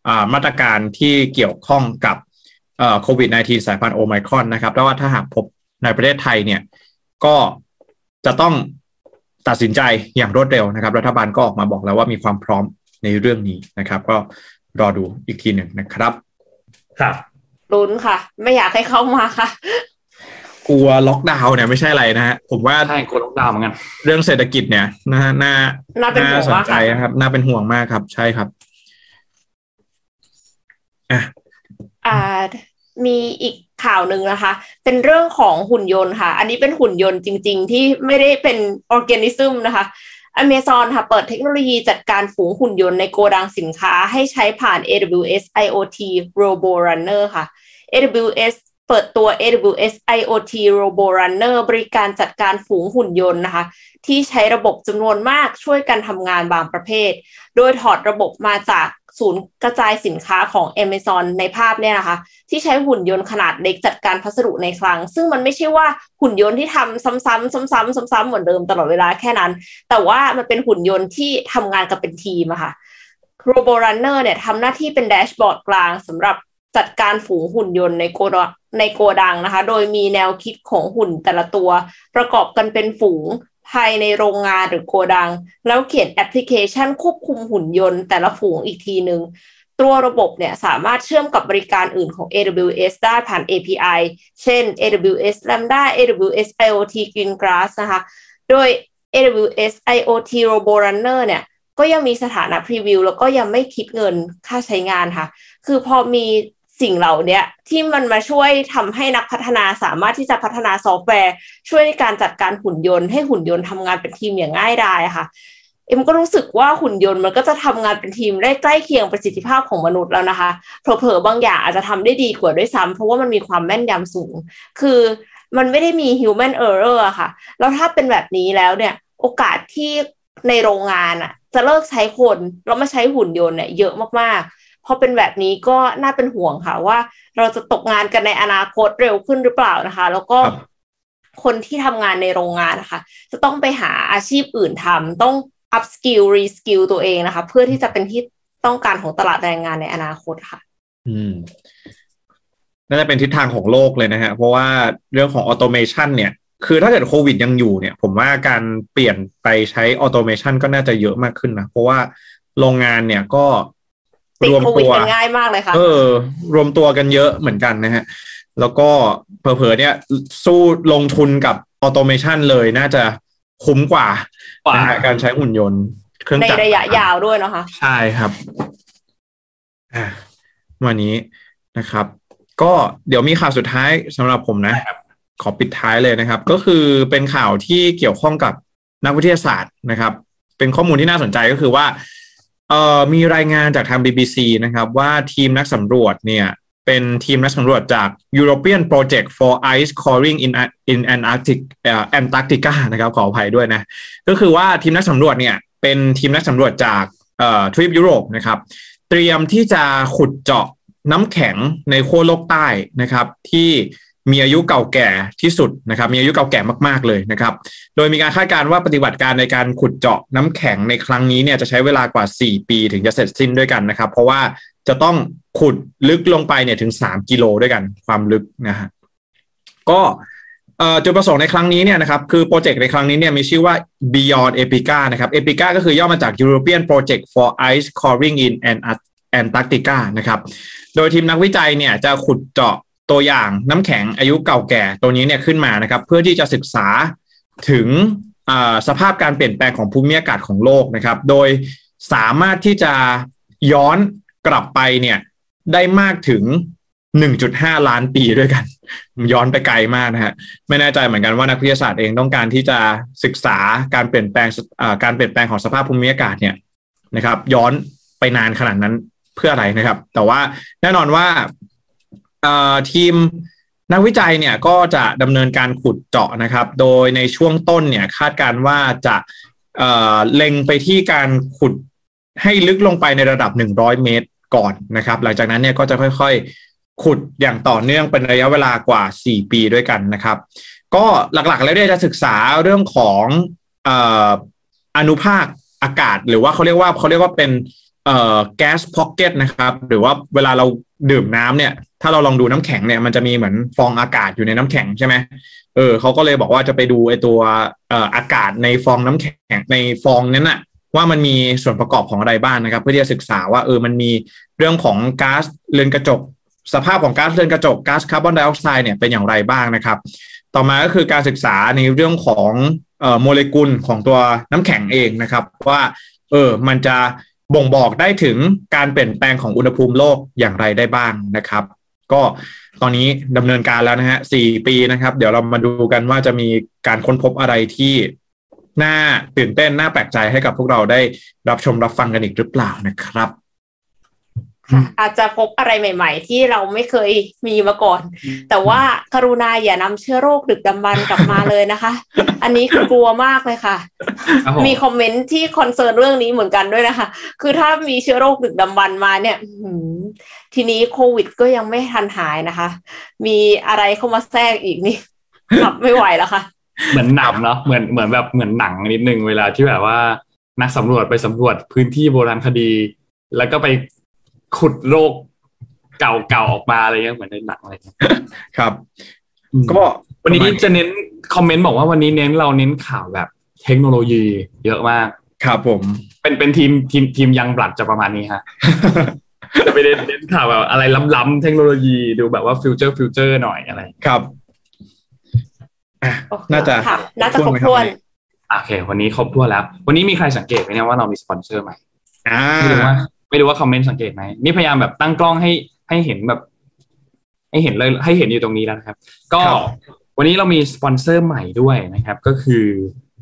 [SPEAKER 4] อมาตรการที่เกี่ยวข้องกับโควิด -19 สายพันธุ์โอไมครอนนะครับแล้วว่าถ้าหากพบในประเทศไทยเนี่ยก็จะต้องตัดสินใจอย่างรวดเร็วนะครับ รัฐบาลก็ออกมาบอกแล้วว่ามีความพร้อมในเรื่องนี้นะครับ ก็รอดูอีกทีหนึ่งนะครับ
[SPEAKER 2] ครับ
[SPEAKER 3] ลุ้นค่ะ ไม่อยากให้เข้ามาค่ะ
[SPEAKER 4] กลัวล็อกดาวน์เนี่ยไม่ใช่อะไรนะฮะผมว่า
[SPEAKER 2] ใช่กดล็อกดาวน์เหมือนกัน
[SPEAKER 4] เรื่องเศรษฐกิจเนี่ยน่าน่า
[SPEAKER 3] น่าเป็นห่วง
[SPEAKER 4] สน
[SPEAKER 3] มาก
[SPEAKER 4] ใจ
[SPEAKER 3] ค่ะ
[SPEAKER 4] นะครับ น่าเป็นห่วงมากครับ ใช่ครับอะ
[SPEAKER 3] อ่ามีอีกข่าวหนึ่งนะคะ เป็นเรื่องของหุ่นยนต์ค่ะ อันนี้เป็นหุ่นยนต์จริง ๆ ที่ไม่ได้เป็นออร์แกนิซึมนะคะ Amazon ค่ะ เปิดเทคโนโลยีจัดการฝูงหุ่นยนต์ในโกดังสินค้าให้ใช้ผ่าน AWS IoT Robo Runner ค่ะ AWS เปิดตัว AWS IoT Robo Runner บริการจัดการฝูงหุ่นยนต์นะคะ ที่ใช้ระบบจำนวนมากช่วยกันทำงานบางประเภท โดยถอดระบบมาจากศูนย์กระจายสินค้าของ Amazon ในภาพเนี่ยนะคะ ที่ใช้หุ่นยนต์ขนาดเล็กจัดการพัสดุในคลัง ซึ่งมันไม่ใช่ว่าหุ่นยนต์ที่ทำซ้ำๆซ้ำๆซ้ำๆเหมือนเดิมตลอดเวลาแค่นั้น แต่ว่ามันเป็นหุ่นยนต์ที่ทำงานกับเป็นทีมอะค่ะ Robo Runner เนี่ยทำหน้าที่เป็นแดชบอร์ดกลางสำหรับ จัดการฝูงหุ่นยนต์ในโกดังในโกดังนะคะ โดยมีแนวคิดของหุ่นแต่ละตัว ประกอบกันเป็นฝูงภายในโรงงานหรือโกดัง แล้วเขียนแอปพลิเคชันควบคุมหุ่นยนต์แต่ละฝูงอีกทีหนึ่งตัวระบบเนี่ยสามารถเชื่อมกับบริการอื่นของ AWS ได้ผ่าน API เช่น AWS Lambda AWS IoT Greengrass นะคะ โดย AWS IoT RoboRunner เนี่ยก็ยังมีสถานะ preview แล้วก็ยังไม่คิดเงินค่าใช้งานค่ะ คือพอมี สิ่งเหล่านี้ที่มันมาช่วยทำให้นักพัฒนาสามารถที่จะพัฒนาซอฟต์แวร์ ช่วยในการจัดการหุ่นยนต์ให้หุ่นยนต์ทำงานเป็นทีมอย่างง่ายดายค่ะ เอ็มก็รู้สึกว่าหุ่นยนต์มันก็จะทำงานเป็นทีมได้ใกล้เคียงประสิทธิภาพของมนุษย์แล้วนะคะเผลอๆบางอย่างอาจจะทำได้ดีกว่าด้วยซ้ำเพราะว่ามันมีความแม่นยำสูง คือมันไม่ได้มี human error ค่ะ แล้วถ้าเป็นแบบนี้แล้วเนี่ย โอกาสที่ในโรงงานอะจะเลิกใช้คนแล้วมาใช้หุ่นยนต์เนี่ยเยอะมากๆ พอเป็นแบบนี้ก็น่าเป็นห่วงค่ะว่าเราจะตกงานกันในอนาคตเร็วขึ้นหรือเปล่านะคะ แล้วก็
[SPEAKER 4] ครับ
[SPEAKER 3] คนที่ทำงานในโรงงานนะคะ จะต้องไปหาอาชีพอื่นทำต้อง upskill reskill ตัวเองนะคะ เพื่อที่จะเป็นที่ต้องการของตลาดแรงงานในอนาคตค่ะ
[SPEAKER 4] อืมน่าจะเป็นทิศทางของโลกเลยนะฮะ เพราะว่าเรื่องของ automation เนี่ย คือถ้าเกิดโควิดยังอยู่เนี่ย ผมว่าการเปลี่ยนไปใช้ automation ก็น่าจะเยอะมากขึ้นนะ เพราะว่าโรงงานเนี่ยก็
[SPEAKER 3] ติด
[SPEAKER 4] รวม
[SPEAKER 3] โควิด
[SPEAKER 4] ตัว
[SPEAKER 3] กันง่ายมากเลยค่ะ
[SPEAKER 4] เออ รวมตัวกันเยอะเหมือนกันนะฮะ แล้วก็เผลอๆเนี่ย สู้ลงทุนกับ automation เลยน่าจะคุ้มกว่า
[SPEAKER 2] กว่า
[SPEAKER 4] นะฮะการใช้หุ่นยนต์ เครื่องจักรใน
[SPEAKER 3] ระยะยาวด้วยเนาะคะ
[SPEAKER 4] ใช่ครับอ่าวันนี้นะครับ ก็เดี๋ยวมีข่าวสุดท้ายสำหรับผมนะ ขอปิดท้ายเลยนะครับ ก็คือเป็นข่าวที่เกี่ยวข้องกับนักวิทยาศาสตร์นะครับ เป็นข้อมูลที่น่าสนใจก็คือว่า เอ่อมีรายงานจากทาง BBC นะครับว่าทีมนักสำรวจเนี่ยเป็นทีมนักสำรวจจาก European Project for Ice Coring in in Antarctic เอ่อ Antarctica นะครับขออภัยด้วยนะ ก็คือว่าทีมนักสำรวจเนี่ยเป็นทีมนักสำรวจจากเอ่อทวีปยุโรปนะครับ เตรียมที่จะขุดเจาะน้ำแข็งในขั้วโลกใต้นะครับ ที่ มีอายุเก่าแก่ที่สุดนะครับ มีอายุเก่าแก่มากๆเลยนะครับ โดยมีการคาดการณ์ว่าปฏิบัติการในการขุดเจาะน้ำแข็งในครั้งนี้เนี่ยจะใช้เวลากว่า 4 ปีถึงจะเสร็จสิ้นด้วยกันนะครับ เพราะว่าจะต้องขุดลึกลงไปเนี่ยถึง 3 กิโลด้วยกันความลึกนะฮะก็เอ่อจุดประสงค์ในครั้งนี้เนี่ยนะครับคือโปรเจกต์ในครั้งนี้เนี่ยมีชื่อว่า Beyond Epica นะครับ Epica ก็คือย่อมาจาก European Project for Ice Coring in Antarctica นะครับ โดยทีมนักวิจัยเนี่ยจะขุดเจาะ ตัวอย่างน้ำแข็งอายุเก่าแก่ตัวนี้เนี่ยขึ้นมานะครับ เพื่อที่จะศึกษาถึงสภาพการเปลี่ยนแปลงของภูมิอากาศของโลกนะครับ โดยสามารถที่จะย้อนกลับไปเนี่ยได้มากถึง 1.5 ล้านปีด้วยกัน ย้อนไปไกลมากนะฮะไม่แน่ใจเหมือนกันว่านักวิทยาศาสตร์เองต้องการที่จะศึกษาการเปลี่ยนแปลงการเปลี่ยนแปลงของสภาพภูมิอากาศเนี่ยนะครับ ย้อนไปนานขนาดนั้นเพื่ออะไรนะครับ แต่ว่าแน่นอนว่า ทีมนักวิจัยเนี่ยก็จะดำเนินการขุดเจาะนะครับ โดยในช่วงต้นเนี่ยคาดการณ์ว่าจะเเล็งไปที่การขุดให้ลึกลงไปในระดับ 100 เมตรก่อนนะครับ หลังจากนั้นเนี่ยก็จะค่อยๆ ขุดอย่างต่อเนื่องเป็นระยะเวลากว่า 4 ปีด้วยกันนะครับ ก็หลักๆแล้วเนี่ยจะศึกษาเรื่องของออนุภาคอากาศ หรือว่าเขาเรียกว่าเขาเรียกว่าเป็นแก๊สพ็อกเก็ตนะครับ หรือว่าเวลาเราดื่มน้ำเนี่ย ถ้าเราลองดูน้ำแข็งเนี่ยมันจะมีเหมือนฟองอากาศอยู่ในน้ำแข็งใช่ไหมเออเขาก็เลยบอกว่าจะไปดูไอตัวเอ่ออากาศในฟองน้ำแข็งในฟองนั้นน่ะว่ามันมีส่วนประกอบของอะไรบ้างนะครับ เพื่อที่จะศึกษาว่าเออมันมีเรื่องของก๊าซเรือนกระจก สภาพของก๊าซเรือนกระจกก๊าซคาร์บอนไดออกไซด์เนี่ยเป็นอย่างไรบ้างนะครับ ต่อมาก็คือการศึกษาในเรื่องของเอ่อโมเลกุลของตัวน้ำแข็งเองนะครับ ว่าเออมันจะบ่งบอกได้ถึงการเปลี่ยนแปลงของอุณหภูมิโลกอย่างไรได้บ้างนะครับ ก็ตอนนี้ดำเนินการแล้วนะฮะสี่ปีนะครับ เดี๋ยวเรามาดูกันว่าจะมีการค้นพบอะไรที่น่าตื่นเต้นน่าแปลกใจให้กับพวกเราได้รับชมรับฟังกันอีกหรือเปล่านะครับ
[SPEAKER 3] ค่ะอาจจะพบอะไรใหม่ ๆ ที่เราไม่เคยมีมาก่อน แต่ว่ากรุณาอย่านำเชื้อโรคดึกดำบรรพ์กลับมาเลยนะคะ อันนี้คือกลัวมากเลยค่ะ
[SPEAKER 2] ครับผม
[SPEAKER 3] มีคอมเมนต์ที่ concern เรื่องนี้เหมือนกันด้วยนะคะ คือถ้ามีเชื้อโรคดึกดำบรรพ์มาเนี่ยอื้อหือทีนี้โควิดก็ยังไม่ทันหายนะคะ มีอะไรเข้ามาแทรกอีกนี่รับไม่ไหวแล้วค่ะ
[SPEAKER 2] เหมือนหนังเนาะเหมือนเหมือนแบบเหมือนหนังนิดนึงเวลาที่แบบว่า นักสำรวจไปสำรวจพื้นที่โบราณคดี แล้วก็ไป ขุดโรคเก่าๆออกมาอะไรเงี้ยเหมือนในหนังอะไรเงี้ย
[SPEAKER 4] ครับ
[SPEAKER 2] อืม
[SPEAKER 4] ก็
[SPEAKER 2] วันนี้
[SPEAKER 4] ประมาณ
[SPEAKER 2] จะเน้นคอมเมนต์บอกว่าวันนี้เน้นเราเน้นข่าวแบบเทคโนโลยีเยอะมาก
[SPEAKER 4] ครับผม
[SPEAKER 2] เป็นเป็นทีมทีมทีม young blood จะประมาณนี้ฮะจะไปเน้นเน้นข่าวแบบอะไรล้ำๆเทคโนโลยีดูแบบว่า future future หน่อยอะไร
[SPEAKER 4] ครับอะ
[SPEAKER 3] โอเค
[SPEAKER 4] น่าจะ
[SPEAKER 3] ค่ะน่าจะครบถ้วนไหม
[SPEAKER 2] โอเค วันนี้ครบถ้วนแล้ว วันนี้มีใครสังเกตไหมเนี่ยว่าเรามีสปอนเซอร์ใหม่
[SPEAKER 4] อ่า
[SPEAKER 2] ไม่รู้ว่า ไม่รู้ว่าคอมเมนต์สังเกตไหมนี่พยายามแบบตั้งกล้องให้ให้เห็นแบบ ให้เห็นเลยให้เห็นอยู่ตรงนี้แล้วนะครับ ก็วันนี้เรามีสปอนเซอร์ใหม่ด้วยนะครับ ก็คือ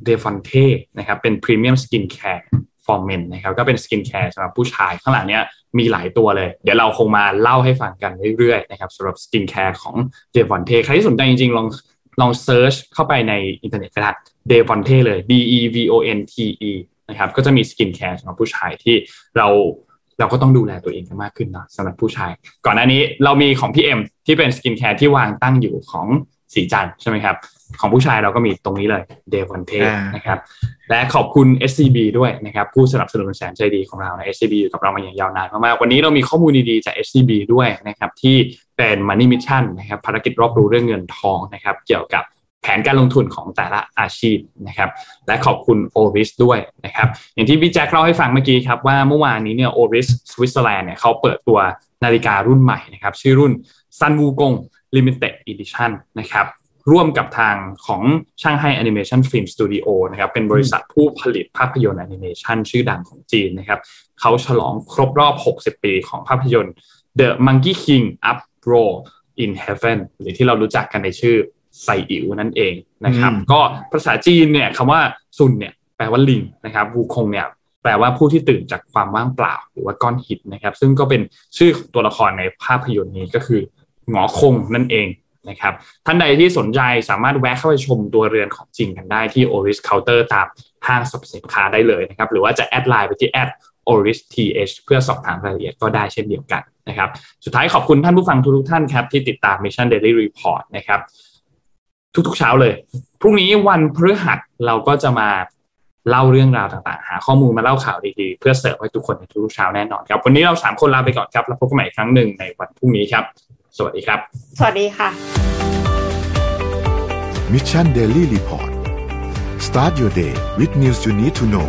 [SPEAKER 2] d e v o n t e นะครับ เป็นพรีเมียมสกินแคร์ for men นะครับ ก็เป็นสกินแคร์สำหรับผู้ชายข้างหลังเนี้ยมีหลายตัวเลย เดี๋ยวเราคงมาเล่าให้ฟังกันเรื่อยๆนะครับสำหรับสกินแคร์ของ d e v o n t e ใครที่สนใจจริงๆ ลองลอง search เข้าไปในอินเทอร์เน็ตก็ได้ d e v o n t e เลย D E V O N T E นะครับ ก็จะมีสกินแคร์สำหรับผู้ชายที่เรา เราก็ต้องดูแลตัวเองกันมากขึ้นเนาะสำหรับผู้ชาย ก่อนหน้านี้เรามีของพี่เอ็มที่เป็นสกินแคร์ที่วางตั้งอยู่ของศรีจันทร์ใช่ไหมครับ ของผู้ชายเราก็มีตรงนี้เลย d e v o n t e
[SPEAKER 4] อ่า
[SPEAKER 2] นะครับ และขอบคุณ SCB ด้วยนะครับ ผู้สนับสนุนแสนใจดีของเรานะ SCB อยู่กับเรามาอย่างยาวนานมากๆวันนี้เรามีข้อมูลดีๆจาก SCB ด้วยนะครับ ที่เป็น Money Mission นะครับภารกิจรอบรู้เรื่องเงินทองนะครับ เกี่ยวกับ แผนการลงทุนของแต่ละอาชีพนะครับ และขอบคุณ Oris ด้วยนะครับ อย่างที่พี่แจ็คเล่าให้ฟังเมื่อกี้ครับว่าเมื่อวานนี้เนี่ย Oris Switzerland เนี่ยเขาเปิดตัวนาฬิการุ่นใหม่นะครับชื่อรุ่น Sun Wukong Limited Edition นะครับร่วมกับทางของช่างไห้ Animation Film Studio นะครับเป็นบริษัทผู้ผลิตภาพยนตร์แอนิเมชันชื่อดังของจีนนะครับเขาฉลองครบรอบ 60 ปีของภาพยนตร์ The Monkey King Up Roar in Heaven หรือที่เรารู้จักกันในชื่อ ไซอิ๋วนั่นเองนะครับ
[SPEAKER 4] อืม
[SPEAKER 2] ก็ภาษาจีนเนี่ยคำว่าซุนเนี่ยแปลว่าลิงนะครับวูคงเนี่ยแปลว่าผู้ที่ตื่นจากความว่างเปล่าหรือว่าก้อนหินนะครับ ซึ่งก็เป็นชื่อของตัวละครในภาพยนตร์นี้ก็คือหงอคงนั่นเองนะครับ ท่านใดที่สนใจสามารถแวะเข้าไปชมตัวเรือนของจริงกันได้ที่ Oris Counter ตามห้างสรรพสินค้าได้เลยนะครับ หรือว่าจะแอดไลน์ไปที่แอด Oris TH เพื่อสอบถามรายละเอียดก็ได้เช่นเดียวกันนะครับ สุดท้ายขอบคุณท่านผู้ฟังทุกๆท่านครับที่ติดตาม Mission Daily Report นะครับ ทุกๆเช้าเลย พรุ่งนี้วันพฤหัสเราก็จะมาเล่าเรื่องราวต่างๆ หาข้อมูลมาเล่าข่าวดีๆ เพื่อเสิร์ฟให้ทุกคนในทุกๆเช้าแน่นอนครับ วันนี้เราสามคนลาไปก่อนครับ แล้วพบกันใหม่อีกครั้งหนึ่งในวันพรุ่งนี้ครับ สวัสดีครับ
[SPEAKER 3] สวัสดีค่ะ
[SPEAKER 1] Mission Daily Report start your day with news you need to know